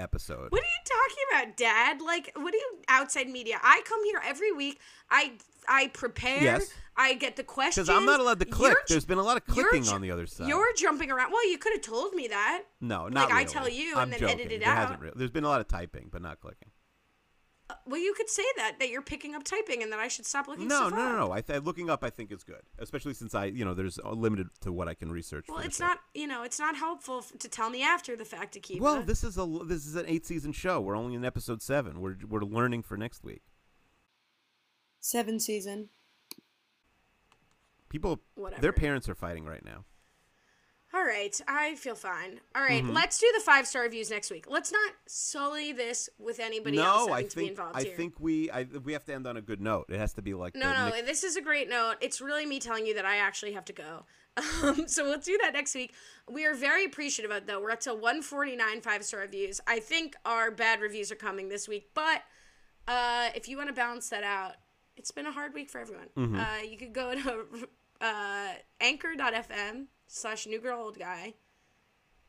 episode. What are you talking about, Dad? Like, what are you outside media? I come here every week. I I prepare. Yes. I get the questions. Because I'm not allowed to click. You're There's been a lot of clicking on the other side. You're jumping around. Well, you could have told me that. no, not like, I tell you I'm and then joking. edit it hasn't out. really- There's been a lot of typing, but not clicking. Well, you could say that that you're picking up typing and that I should stop looking. No, stuff no, up. no, no. I th- looking up, I think is good, especially since I, you know, there's a limited to what I can research. Well, it's not. You know, it's not helpful f- to tell me after the fact to keep. Well, this is a this is an eight season show. We're only in episode seven. We're we're learning for next week. Seven season. People, Whatever. their parents are fighting right now. All right, I feel fine. All right, Mm-hmm. let's do the five star reviews next week. Let's not sully this with anybody else no, I having to be think involved I here. think we I, we have to end on a good note. It has to be like No, no, Nick- this is a great note. It's really me telling you that I actually have to go. Um, so we'll do that next week. We are very appreciative of it, though. We're up to 149 five star reviews. I think our bad reviews are coming this week, but uh, if you want to balance that out, it's been a hard week for everyone. Mm-hmm. Uh, you could go to uh, anchor.fm slash new girl old guy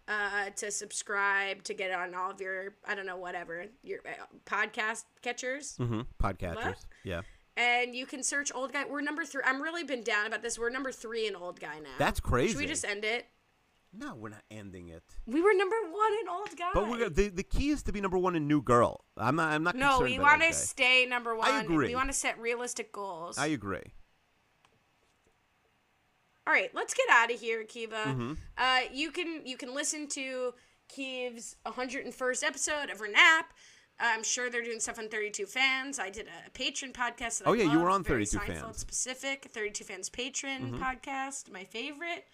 uh, to subscribe to get on all of your, I don't know, whatever, your uh, podcast catchers. Mhm, podcatchers. What? Yeah, And you can search old guy. We're number three. I'm really been down about this. We're number three in old guy now. That's crazy. Should we just end it? no, we're not ending it. We were number one in old guy. But we're the the key is to be number one in new girl. I'm not I'm not. no, we want to stay number one. I agree. We want to set realistic goals. I agree. All right, let's get out of here, Kiva. Mm-hmm. Uh, you can you can listen to Kieve's 101st episode of Renap. I'm sure they're doing stuff on 32 Fans. I did a patron podcast. That Oh, I yeah, you were on 32 Seinfeld Fans. Specific 32 Fans patron Mm-hmm. podcast, my favorite.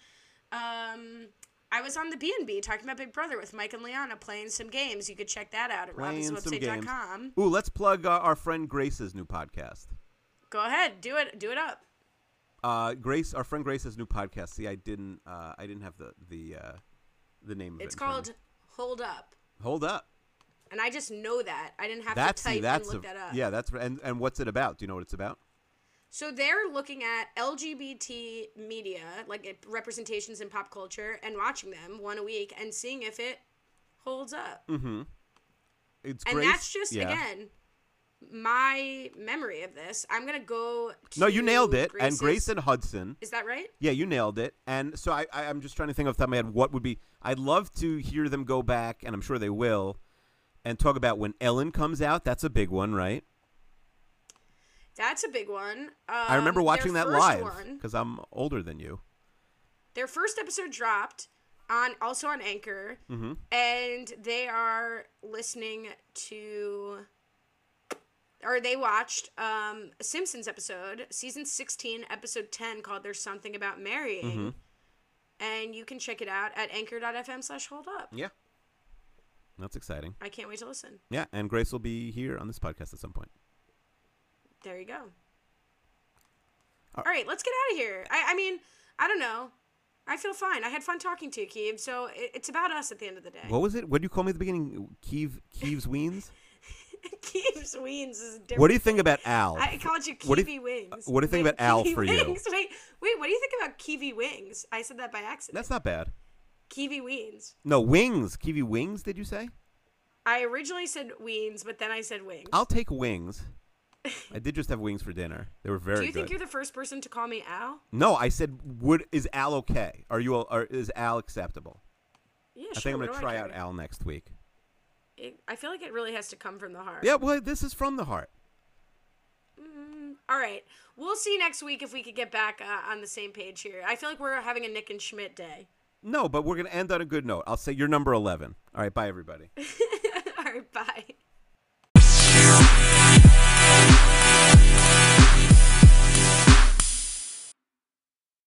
Um, I was on the B and B talking about Big Brother with Mike and Liana playing some games. You could check that out at games. Ooh, let's plug uh, our friend Grace's new podcast. Go ahead, do it, do it up. Uh, Grace, our friend Grace's new podcast. See, I didn't, uh, I didn't have the the uh, the name of It's it. called Hold Up. Hold up. And I just know that. I didn't have That's to type that's and look a, that up. yeah, that's and and what's it about? Do you know what it's about? So they're looking at LGBT media, like representations in pop culture, and watching them one a week and seeing if it holds up. Mm-hmm. It's and Grace. that's just yeah. again my memory of this. I'm gonna go. To No, you nailed it. And Grace's- Grace and Hudson. is that right? Yeah, you nailed it. And so I, I, I'm just trying to think off the top of my head what would be. I'd love to hear them go back, and I'm sure they will, and talk about when Ellen comes out. That's a big one, right? That's a big one. I remember Um, watching that live because I'm older than you. Their first episode dropped on also on Anchor, Mm-hmm. and they are listening to or they watched um, a Simpsons episode, season 16, episode 10, called There's Something About Marrying. Mm-hmm. And you can check it out at anchor.fm slash hold up. Yeah. That's exciting. I can't wait to listen. Yeah, and Grace will be here on this podcast at some point. There you go. All right, let's get out of here. I, I mean, I don't know. I feel fine. I had fun talking to you, Keeve. So it, it's about us at the end of the day. What was it? What did you call me at the beginning? Kiev Kiev's Weens? Keeve's Wings is different. What do you think about Al? I called you What Kiwi you- Wings. what do you think Wait, about Al for you? Wings. Wait, wait. What do you think about Kiwi Wings? I said that by accident. That's not bad. Kiwi Wings. No, wings. Kiwi wings, did you say? I originally said Weens, but then I said Wings. I'll take wings. I did just have wings for dinner. They were very do you good. think you're the first person to call me Al? no, I said, "Would is Al okay? Are you? Are, is Al acceptable?" Yeah, I sure. think I'm gonna try out? Al next week. It, I feel like it really has to come from the heart. Yeah, well, this is from the heart. Mm, all right. We'll see next week if we could get back uh, on the same page here. I feel like we're having a Nick and Schmidt day. No, but we're gonna end on a good note. I'll say you're number eleven. All right, bye everybody. all right. Bye.